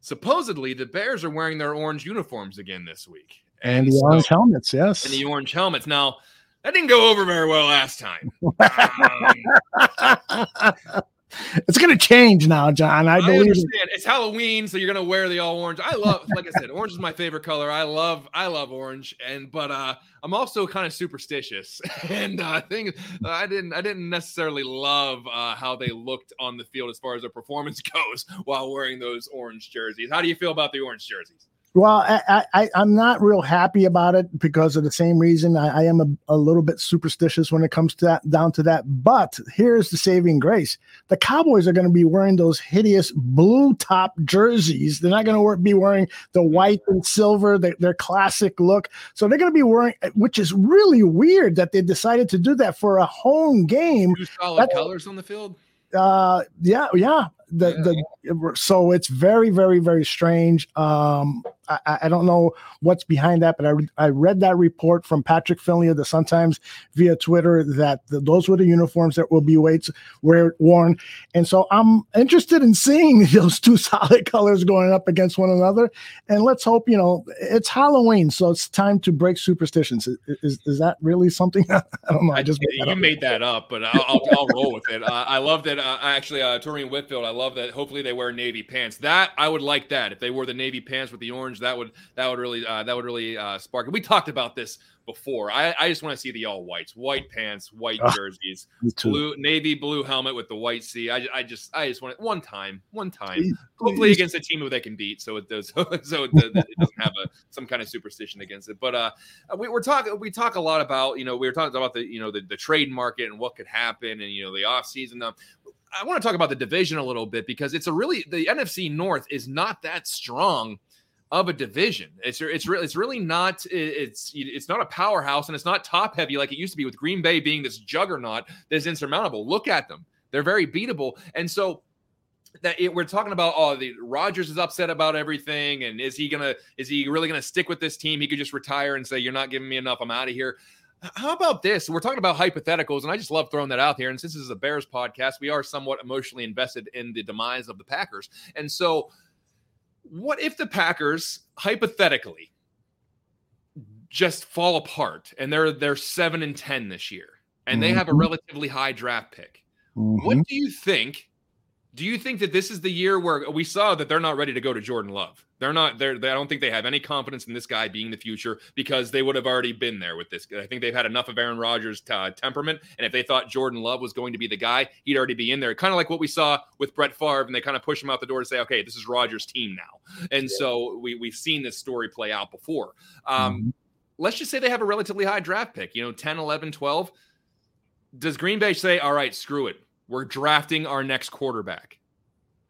supposedly the Bears are wearing their orange uniforms again this week. And the so- orange helmets, yes. and the orange helmets. Now, that didn't go over very well last time. Um, it's going to change now, John. I I, believe. it. understand it's Halloween, so you're gonna wear the all orange. I love, like I said, orange is my favorite color. I love, I love orange, and but uh, I'm also kind of superstitious, and uh, I think I didn't, I didn't necessarily love uh, how they looked on the field as far as their performance goes while wearing those orange jerseys. How do you feel about the orange jerseys? Well, I, I, I'm not real happy about it because of the same reason. I, I am a, a little bit superstitious when it comes to that, down to that. But here's the saving grace: the Cowboys are going to be wearing those hideous blue top jerseys. They're not going to be wearing the white and silver, their, their classic look. So they're going to be wearing, which is really weird that they decided to do that for a home game. Two solid That- colors on the field. Uh, yeah, yeah. the the so it's very very very strange. Um, I, I don't know what's behind that, but I I read that report from Patrick Finley of the Sun Times via Twitter that the, those were the uniforms that will be weights were worn, and so I'm interested in seeing those two solid colors going up against one another. And let's hope you know it's Halloween, so it's time to break superstitions. Is is, is that really something? I don't know. I just made you made that up, but I'll, I'll, I'll roll with it. Uh, I love that. Uh, actually, uh, Torian Whitfield. I love that. Hopefully, they wear navy pants. That I would like that if they wore the navy pants with the orange. That would that would really uh, that would really uh, spark it. We talked about this before. I, I just want to see the all whites, white pants, white jerseys, blue navy blue helmet with the white C. I, I just I just want it one time, one time. Please, Hopefully please. against a team who they can beat, so it does so it, it doesn't have a some kind of superstition against it. But uh, we, we're talking we talk a lot about you know we were talking about the you know the, the trade market and what could happen and you know the off season. Um, I want to talk about the division a little bit because it's a really the NFC North is not that strong of a division. It's it's really it's really not it's it's not a powerhouse and it's not top heavy like it used to be with Green Bay being this juggernaut that's insurmountable. Look at them; they're very beatable. And so that it, we're talking about oh the Rodgers is upset about everything and is he gonna is he really gonna stick with this team? He could just retire and say you're not giving me enough. I'm out of here. How about this? We're talking about hypotheticals, and I just love throwing that out here. And since this is a Bears podcast, we are somewhat emotionally invested in the demise of the Packers. And so what if the Packers hypothetically just fall apart and they're they're seven and ten this year and they have a mm-hmm. relatively high draft pick? Mm-hmm. What do you think do you think that this is the year where we saw that they're not ready to go to Jordan Love? They're not. They're. They, I don't think they have any confidence in this guy being the future because they would have already been there with this. I think they've had enough of Aaron Rodgers' uh, temperament, and if they thought Jordan Love was going to be the guy, he'd already be in there. Kind of like what we saw with Brett Favre, and they kind of push him out the door to say, "Okay, this is Rodgers' team now." And yeah. so we we've seen this story play out before. Um, mm-hmm. Let's just say they have a relatively high draft pick. You know, 10, 11, 12. Does Green Bay say, "All right, screw it, we're drafting our next quarterback"?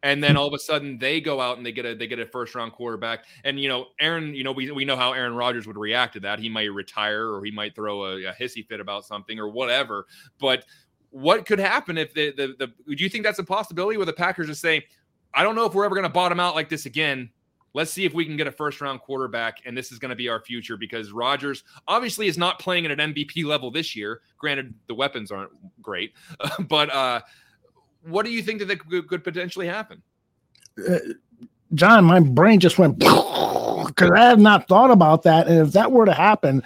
and then hmm. all of a sudden they go out and they get a they get a first round quarterback. And you know aaron you know we, we know how aaron rodgers would react to that. He might retire or he might throw a, a hissy fit about something or whatever. But what could happen if the, the the do you think that's a possibility where the packers just say i don't know if we're ever going to bottom out like this again let's see if we can get a first round quarterback and this is going to be our future because Rodgers obviously is not playing at an MVP level this year. Granted, the weapons aren't great, but uh, what do you think that could, potentially happen? Uh, John, my brain just went because I have not thought about that. And if that were to happen,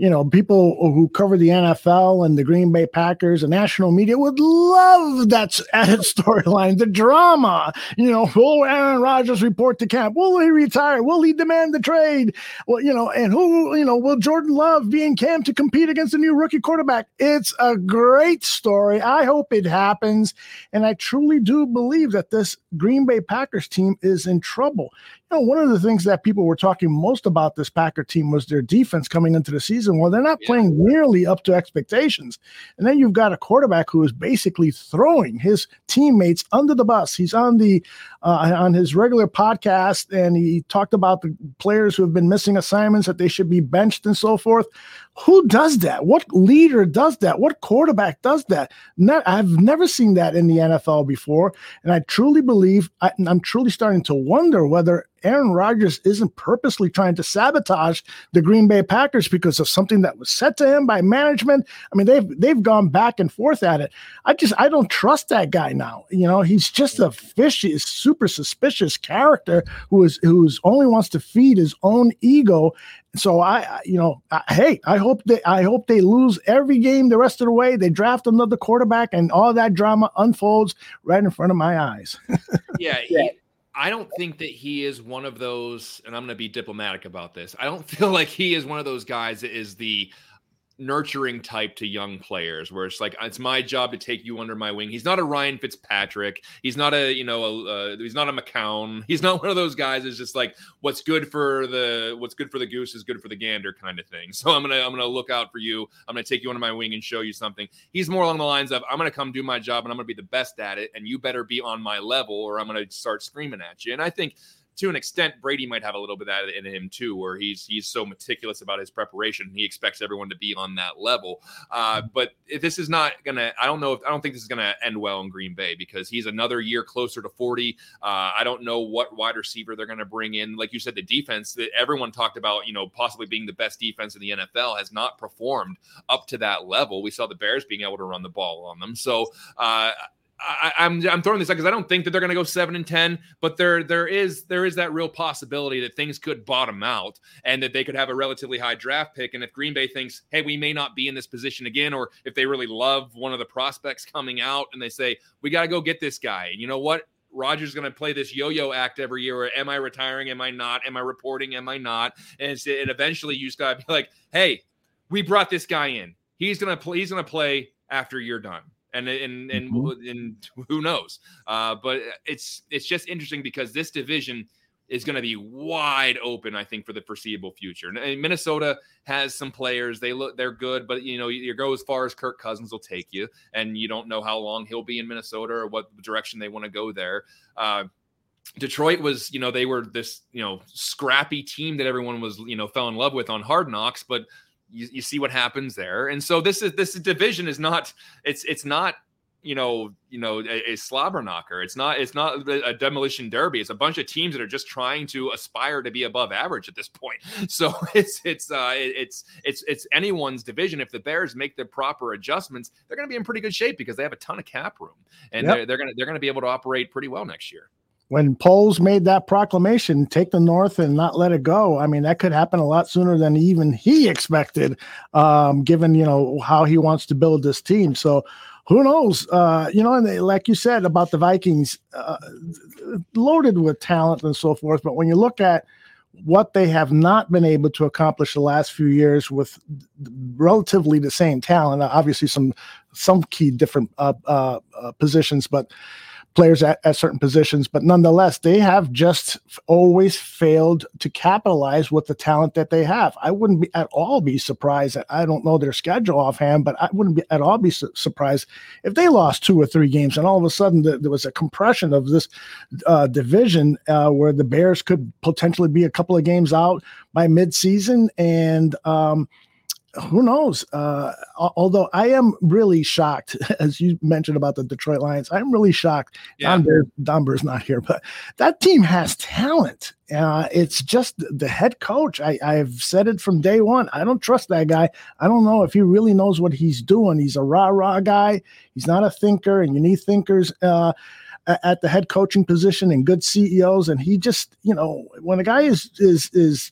you know, people who cover the NFL and the Green Bay Packers, the national media would love that added storyline, the drama. You know, will Aaron Rodgers report to camp? Will he retire? Will he demand the trade? Well, you know, and who, you know, will Jordan Love be in camp to compete against the new rookie quarterback? It's a great story. I hope it happens. And I truly do believe that this Green Bay Packers team is in trouble know, one of the things that people were talking most about this Packer team was their defense coming into the season. Well, they're not yeah. playing nearly up to expectations. And then you've got a quarterback who is basically throwing his teammates under the bus. He's on the uh, on his regular podcast, and he talked about the players who have been missing assignments that they should be benched and so forth. Who does that? What leader does that? What quarterback does that? I've never seen that in the NFL before, and I truly believe I, I'm truly starting to wonder whether Aaron Rodgers isn't purposely trying to sabotage the Green Bay Packers because of something that was said to him by management. I mean, they've they've gone back and forth at it. I just I don't trust that guy now. You know, he's just a fishy, super suspicious character who is who's only wants to feed his own ego. So I, you know, I, hey, I hope they I hope they lose every game the rest of the way. They draft another quarterback, and all that drama unfolds right in front of my eyes. yeah, he, I don't think that he is one of those, and I'm going to be diplomatic about this. I don't feel like he is one of those guys that is the nurturing type to young players where it's like it's my job to take you under my wing. He's not a ryan fitzpatrick. He's not a you know a, uh, he's not a mccown. He's not one of those guys is just like what's good for the what's good for the goose is good for the gander kind of thing. So i'm gonna i'm gonna look out for you. I'm gonna take you under my wing and show you something. He's more along the lines of i'm gonna come do my job and i'm gonna be the best at it and you better be on my level or i'm gonna start screaming at you. And i think to an extent, Brady might have a little bit of that in him too, where he's he's so meticulous about his preparation. He expects everyone to be on that level. Uh, but this is not gonna. I don't know. If, I don't think this is gonna end well in Green Bay because he's another year closer to 40. Uh, I don't know what wide receiver they're gonna bring in. Like you said, the defense that everyone talked about, you know, possibly being the best defense in the NFL has not performed up to that level. We saw the Bears being able to run the ball on them. So uh, I, am I'm, I'm throwing this out because I don't think that they're going to go seven and ten, but there there is there is that real possibility that things could bottom out and that they could have a relatively high draft pick. And if Green Bay thinks, hey, we may not be in this position again, or if they really love one of the prospects coming out and they say we got to go get this guy, and you know what, Rodgers going to play this yo-yo act every year. Where am I retiring? Am I not? Am I reporting? Am I not? And, and eventually, you just got to be like, hey, we brought this guy in. He's gonna play. He's gonna play after you're done and and and, mm-hmm. and who knows? Uh, but it's it's just interesting because this division is going to be wide open, I think, for the foreseeable future. And Minnesota has some players; they look they're good, but you know, you go as far as Kirk Cousins will take you, and you don't know how long he'll be in Minnesota or what direction they want to go there. Uh, Detroit was, you know, they were this, you know, scrappy team that everyone was, you know, fell in love with on Hard Knocks, but you, you see what happens there. And so this is this division is not it's it's not you know you know a, a, slobber knocker. It's not it's not a demolition derby. It's a bunch of teams that are just trying to aspire to be above average at this point. So it's it's uh it's it's it's anyone's division. If the bears make the proper adjustments they're going to be in pretty good shape because they have a ton of cap room and yep. they're, they're going to they're going to be able to operate pretty well next year when Poles made that proclamation, take the North and not let it go. I mean, that could happen a lot sooner than even he expected, um, given you know how he wants to build this team. So, who knows? Uh, you know, and they, like you said about the Vikings, uh, loaded with talent and so forth. But when you look at what they have not been able to accomplish the last few years with relatively the same talent, obviously some some key different uh, uh, uh positions, but players at, at certain positions, but nonetheless, they have just always failed to capitalize with the talent that they have. I wouldn't be at all be surprised. I don't know their schedule offhand, but I wouldn't be at all be su- surprised if they lost two or three games and all of a sudden the, there was a compression of this uh, division uh, where the Bears could potentially be a couple of games out by midseason and. Um, who knows? Uh, although I am really shocked, as you mentioned about the Detroit Lions, I'm really shocked. Yeah. Don, Bear, Don Bear's not here, but that team has talent. Uh, it's just the head coach. I, I've said it from day one. I don't trust that guy. I don't know if he really knows what he's doing. He's a rah rah guy. He's not a thinker, and you need thinkers. Uh, at the head coaching position and good CEOs, and he just, you know, when a guy is is is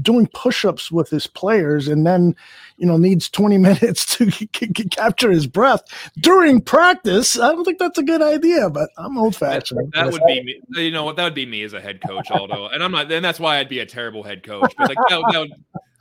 doing push-ups with his players and then you know needs 20 minutes to c- c- capture his breath during practice i don't think that's a good idea but i'm old-fashioned that, that would be me you know what that would be me as a head coach although and i'm not and that's why i'd be a terrible head coach but like that, that would,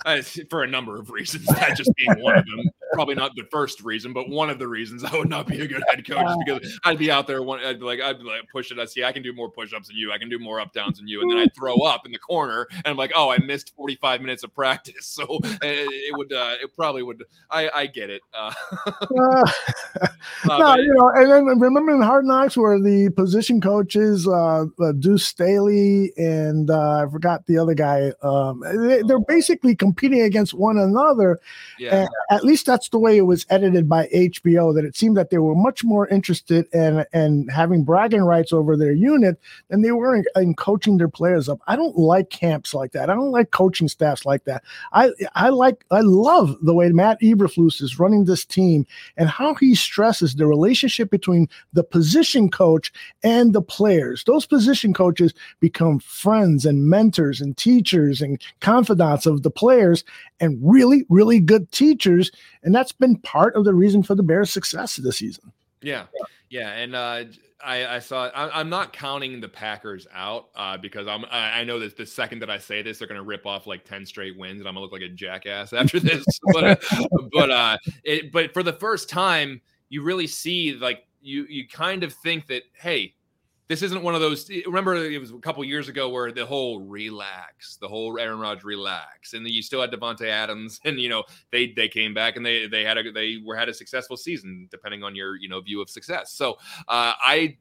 uh, for a number of reasons, that just being one of them. Probably not the first reason, but one of the reasons I would not be a good head coach because I'd be out there, one, I'd be like, I'd be like, push it. I see, I can do more push ups than you. I can do more up downs than you. And then I'd throw up in the corner and I'm like, oh, I missed 45 minutes of practice. So it, it would, uh, it probably would. I, I get it. Uh, uh, no, but, you know, and then remember in Hard Knocks where the position coaches, uh, uh Deuce Staley and uh, I forgot the other guy, um, they, they're basically competing against one another. Yeah. at least that's the way it was edited by HBO. That it seemed that they were much more interested in in having bragging rights over their unit than they were in, in coaching their players up. I don't like camps like that. I don't like coaching staffs like that. I I like I love the way Matt Eberflus is running this team and how he stresses the relationship between the position coach and the players. Those position coaches become friends and mentors and teachers and confidants of the players players and really, really good teachers. And that's been part of the reason for the Bears' success this season. Yeah. Yeah. Yeah, and, uh, I, I saw. I, am not counting the Packers out uh, because I'm. I, I know that the second that I say this, they're going to rip off like ten straight wins, and I'm gonna look like a jackass after this. but, uh, but, uh, it, but for the first time, you really see like you. You kind of think that hey, this isn't one of those. Remember, it was a couple years ago where the whole relax, the whole Aaron Rodgers relax, and you still had Davante Adams, and you know they they came back and they they had a they were had a successful season, depending on your you know view of success. So uh, I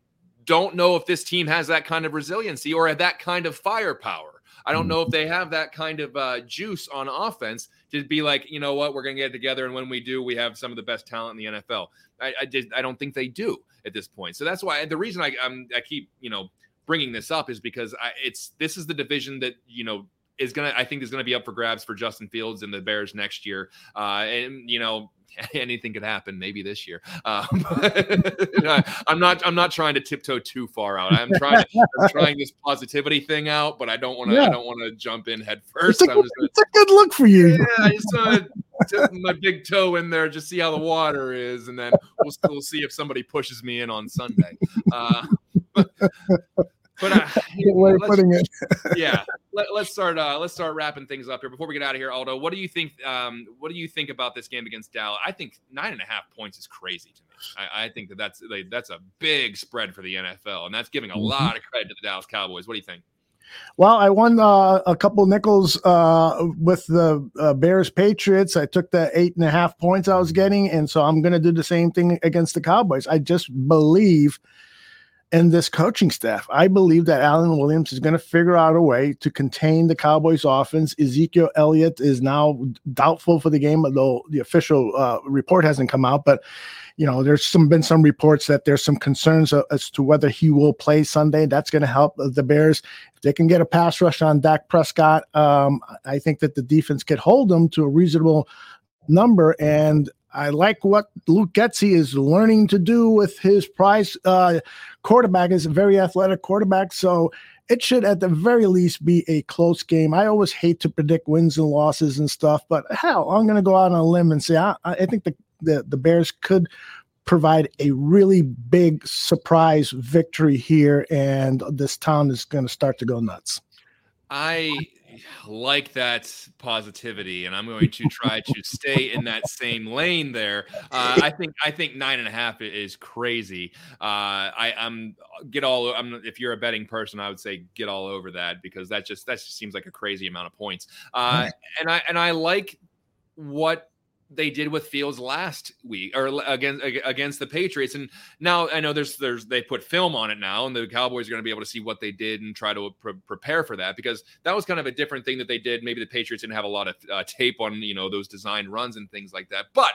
don't know if this team has that kind of resiliency or that kind of firepower. I don't know if they have that kind of uh, juice on offense to be like, you know what, we're going to get together, and when we do, we have some of the best talent in the NFL. I, I just I don't think they do at this point. So that's why the reason I I'm, I keep you know bringing this up is because I, it's this is the division that you know is gonna I think is gonna be up for grabs for Justin Fields and the Bears next year. Uh, and you know anything could happen maybe this year. Um, i'm not i'm not trying to tiptoe too far out. I'm trying to, i'm trying this positivity thing out but i don't want to yeah. i don't want to jump in head first. It's a, gonna, it's a good look for you. Yeah i just want to dip my big toe in there just see how the water is and then we'll, we'll see if somebody pushes me in on sunday. Uh, but, but uh, way of putting it. yeah, let, us start. Uh, let's start wrapping things up here before we get out of here. Aldo, what do you think? Um, what do you think about this game against Dallas? I think nine and a half points is crazy to me. I, I think that that's like, that's a big spread for the NFL, and that's giving a mm-hmm. lot of credit to the Dallas Cowboys. What do you think? Well, I won uh, a couple nickels uh, with the uh, Bears Patriots. I took the eight and a half points I was getting, and so I'm going to do the same thing against the Cowboys. I just believe and this coaching staff. I believe that Alan Williams is going to figure out a way to contain the Cowboys offense. Ezekiel Elliott is now doubtful for the game, although the official uh, report hasn't come out. But you know, there's some been some reports that there's some concerns as to whether he will play Sunday. That's going to help the Bears. If they can get a pass rush on Dak Prescott, um, I think that the defense could hold them to a reasonable number. And I like what Luke Getsy is learning to do with his prize uh, quarterback. is a very athletic quarterback, so it should at the very least be a close game. I always hate to predict wins and losses and stuff, but hell, I'm going to go out on a limb and say I, I think the, the the Bears could provide a really big surprise victory here, and this town is going to start to go nuts. I like that positivity, and I'm going to try to stay in that same lane there. Uh, I think I think nine and a half is crazy. Uh, I, am get all. I'm if you're a betting person, I would say get all over that because that just that just seems like a crazy amount of points. Uh, and I and I like what they did with Fields last week or against against the Patriots. And now I know there's there's they put film on it now, and the Cowboys are going to be able to see what they did and try to pre- prepare for that because that was kind of a different thing that they did. Maybe the Patriots didn't have a lot of uh, tape on you know those design runs and things like that. But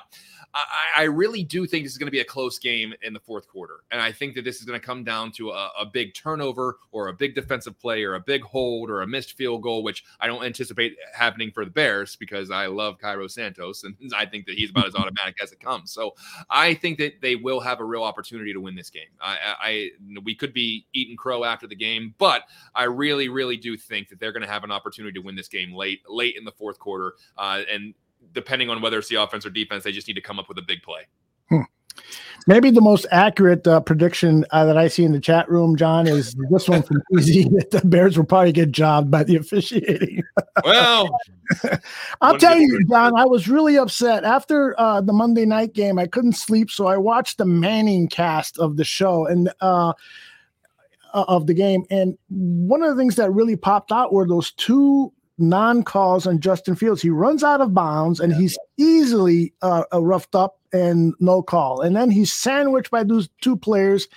I, I, really do think this is going to be a close game in the fourth quarter, and I think that this is going to come down to a, a big turnover or a big defensive play or a big hold or a missed field goal, which I don't anticipate happening for the Bears because I love Cairo Santos and I I think that he's about as automatic as it comes. So I think that they will have a real opportunity to win this game. I, I we could be eating crow after the game, but I really, really do think that they're going to have an opportunity to win this game late, late in the fourth quarter. Uh, and depending on whether it's the offense or defense, they just need to come up with a big play. Hmm. Maybe the most accurate uh, prediction uh, that I see in the chat room, John, is this one from PZ that the Bears will probably get jobbed by the officiating. Well, I'll tell you, John, I was really upset after uh, the Monday night game. I couldn't sleep, so I watched the Manning cast of the show and uh, uh, of the game. And one of the things that really popped out were those two non calls on Justin Fields. He runs out of bounds and he's easily uh, roughed up and no call. And then he's sandwiched by those two players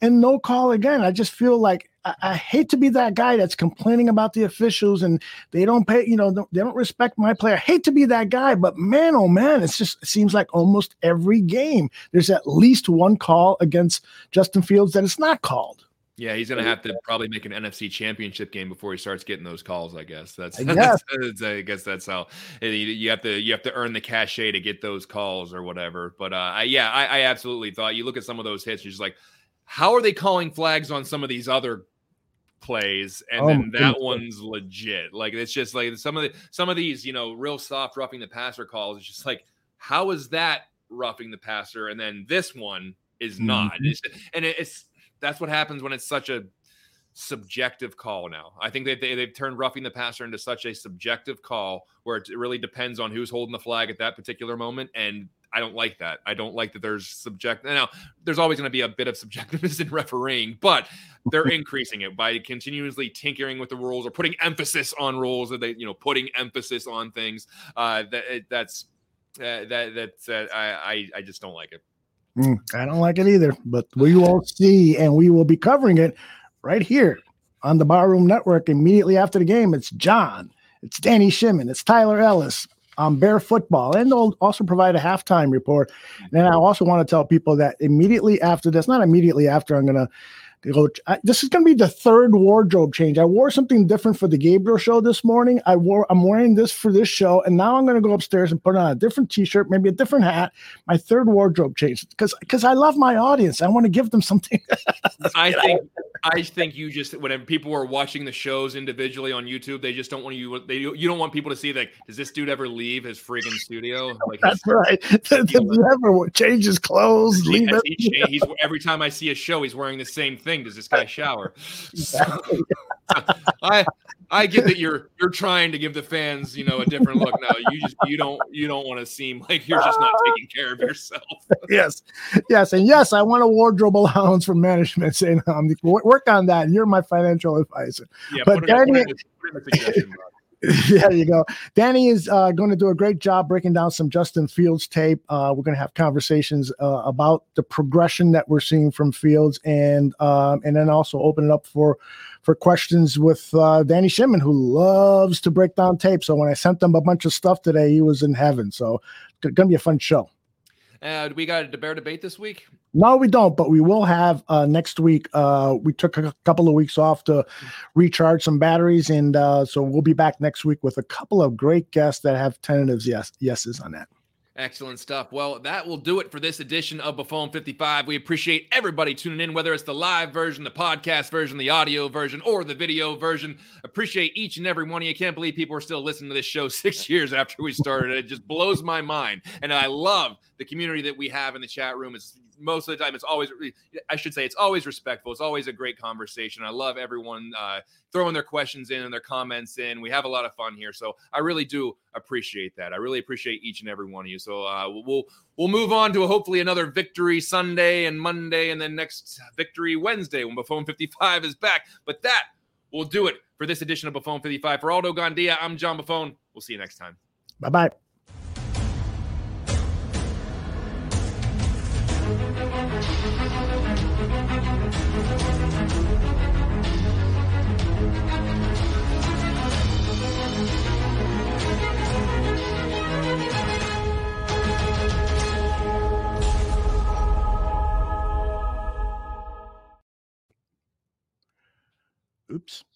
and no call again. I just feel like I, I, hate to be that guy that's complaining about the officials and they don't pay, you know, they don't respect my player. I hate to be that guy, but man, oh man, it's just it seems like almost every game there's at least one call against Justin Fields that is not called. Yeah, he's gonna have to probably make an NFC Championship game before he starts getting those calls. I guess that's. I guess that's, I guess that's how you have to you have to earn the cachet to get those calls or whatever. But uh, yeah, I, I absolutely thought you look at some of those hits, you're just like, how are they calling flags on some of these other plays and oh, then that one's legit like it's just like some of the some of these you know real soft roughing the passer calls it's just like how is that roughing the passer and then this one is not mm-hmm. it's, and it's that's what happens when it's such a subjective call now. I think that they, they've turned roughing the passer into such a subjective call where it really depends on who's holding the flag at that particular moment. And I don't like that. I don't like that there's subject. Now, there's always going to be a bit of subjectiveness in refereeing, but they're increasing it by continuously tinkering with the rules or putting emphasis on rules. That they, you know, putting emphasis on things. Uh, that that's uh, that that's uh, I, I I just don't like it. Mm, I don't like it either, but we will see, and we will be covering it right here on the Barroom Network immediately after the game. It's John, it's Danny Shimon, it's Tyler Ellis on Bear Football, and they'll also provide a halftime report. And I also want to tell people that immediately after this, not immediately after, I'm going to go. I, this is going to be the third wardrobe change. I wore something different for the Gabriel show this morning. I wore. I'm wearing this for this show, and now I'm going to go upstairs and put on a different T-shirt, maybe a different hat. My third wardrobe change because because I love my audience. I want to give them something. I think I think you just when people are watching the shows individually on YouTube, they just don't want you. They you don't want people to see like, does this dude ever leave his friggin' studio? Like that's right. Does he ever change his clothes? Leave he, he, he's every time I see a show, he's wearing the same thing. Does this guy shower? So, I I get that you're you're trying to give the fans, you know, a different look. No, you just you don't you don't want to seem like you're just not taking care of yourself. yes, yes, and yes, I want a wardrobe allowance from management saying um, work on that. You're my financial advisor. Yeah, but Danny, there you go. Danny is uh, going to do a great job breaking down some Justin Fields tape. Uh, we're going to have conversations uh, about the progression that we're seeing from Fields, and um, and then also open it up for for questions with uh, Danny Shimon, who loves to break down tape. So when I sent him a bunch of stuff today, he was in heaven. So it's going to be a fun show. Uh, we got a bear debate this week? No, we don't, but we will have uh, next week. Uh, we took a couple of weeks off to recharge some batteries, and uh, so we'll be back next week with a couple of great guests that have tentatives yes yeses on that. Excellent stuff. Well, that will do it for this edition of Buffone 55. We appreciate everybody tuning in, whether it's the live version, the podcast version, the audio version, or the video version. Appreciate each and every one of you. Can't believe people are still listening to this show six years after we started. It just blows my mind. And I love the community that we have in the chat room. is most of the time it's always i should say it's always respectful. It's always a great conversation. I love everyone uh, throwing their questions in and their comments in. We have a lot of fun here. So i really do appreciate that. I really appreciate each and every one of you. So uh, we'll we'll move on to hopefully another victory sunday and monday and then next victory wednesday when buffone 55 is back. But that will do it for this edition of buffone 55 for aldo gandia i'm john buffone. We'll see you next time. Bye-bye. Oops, I forgot to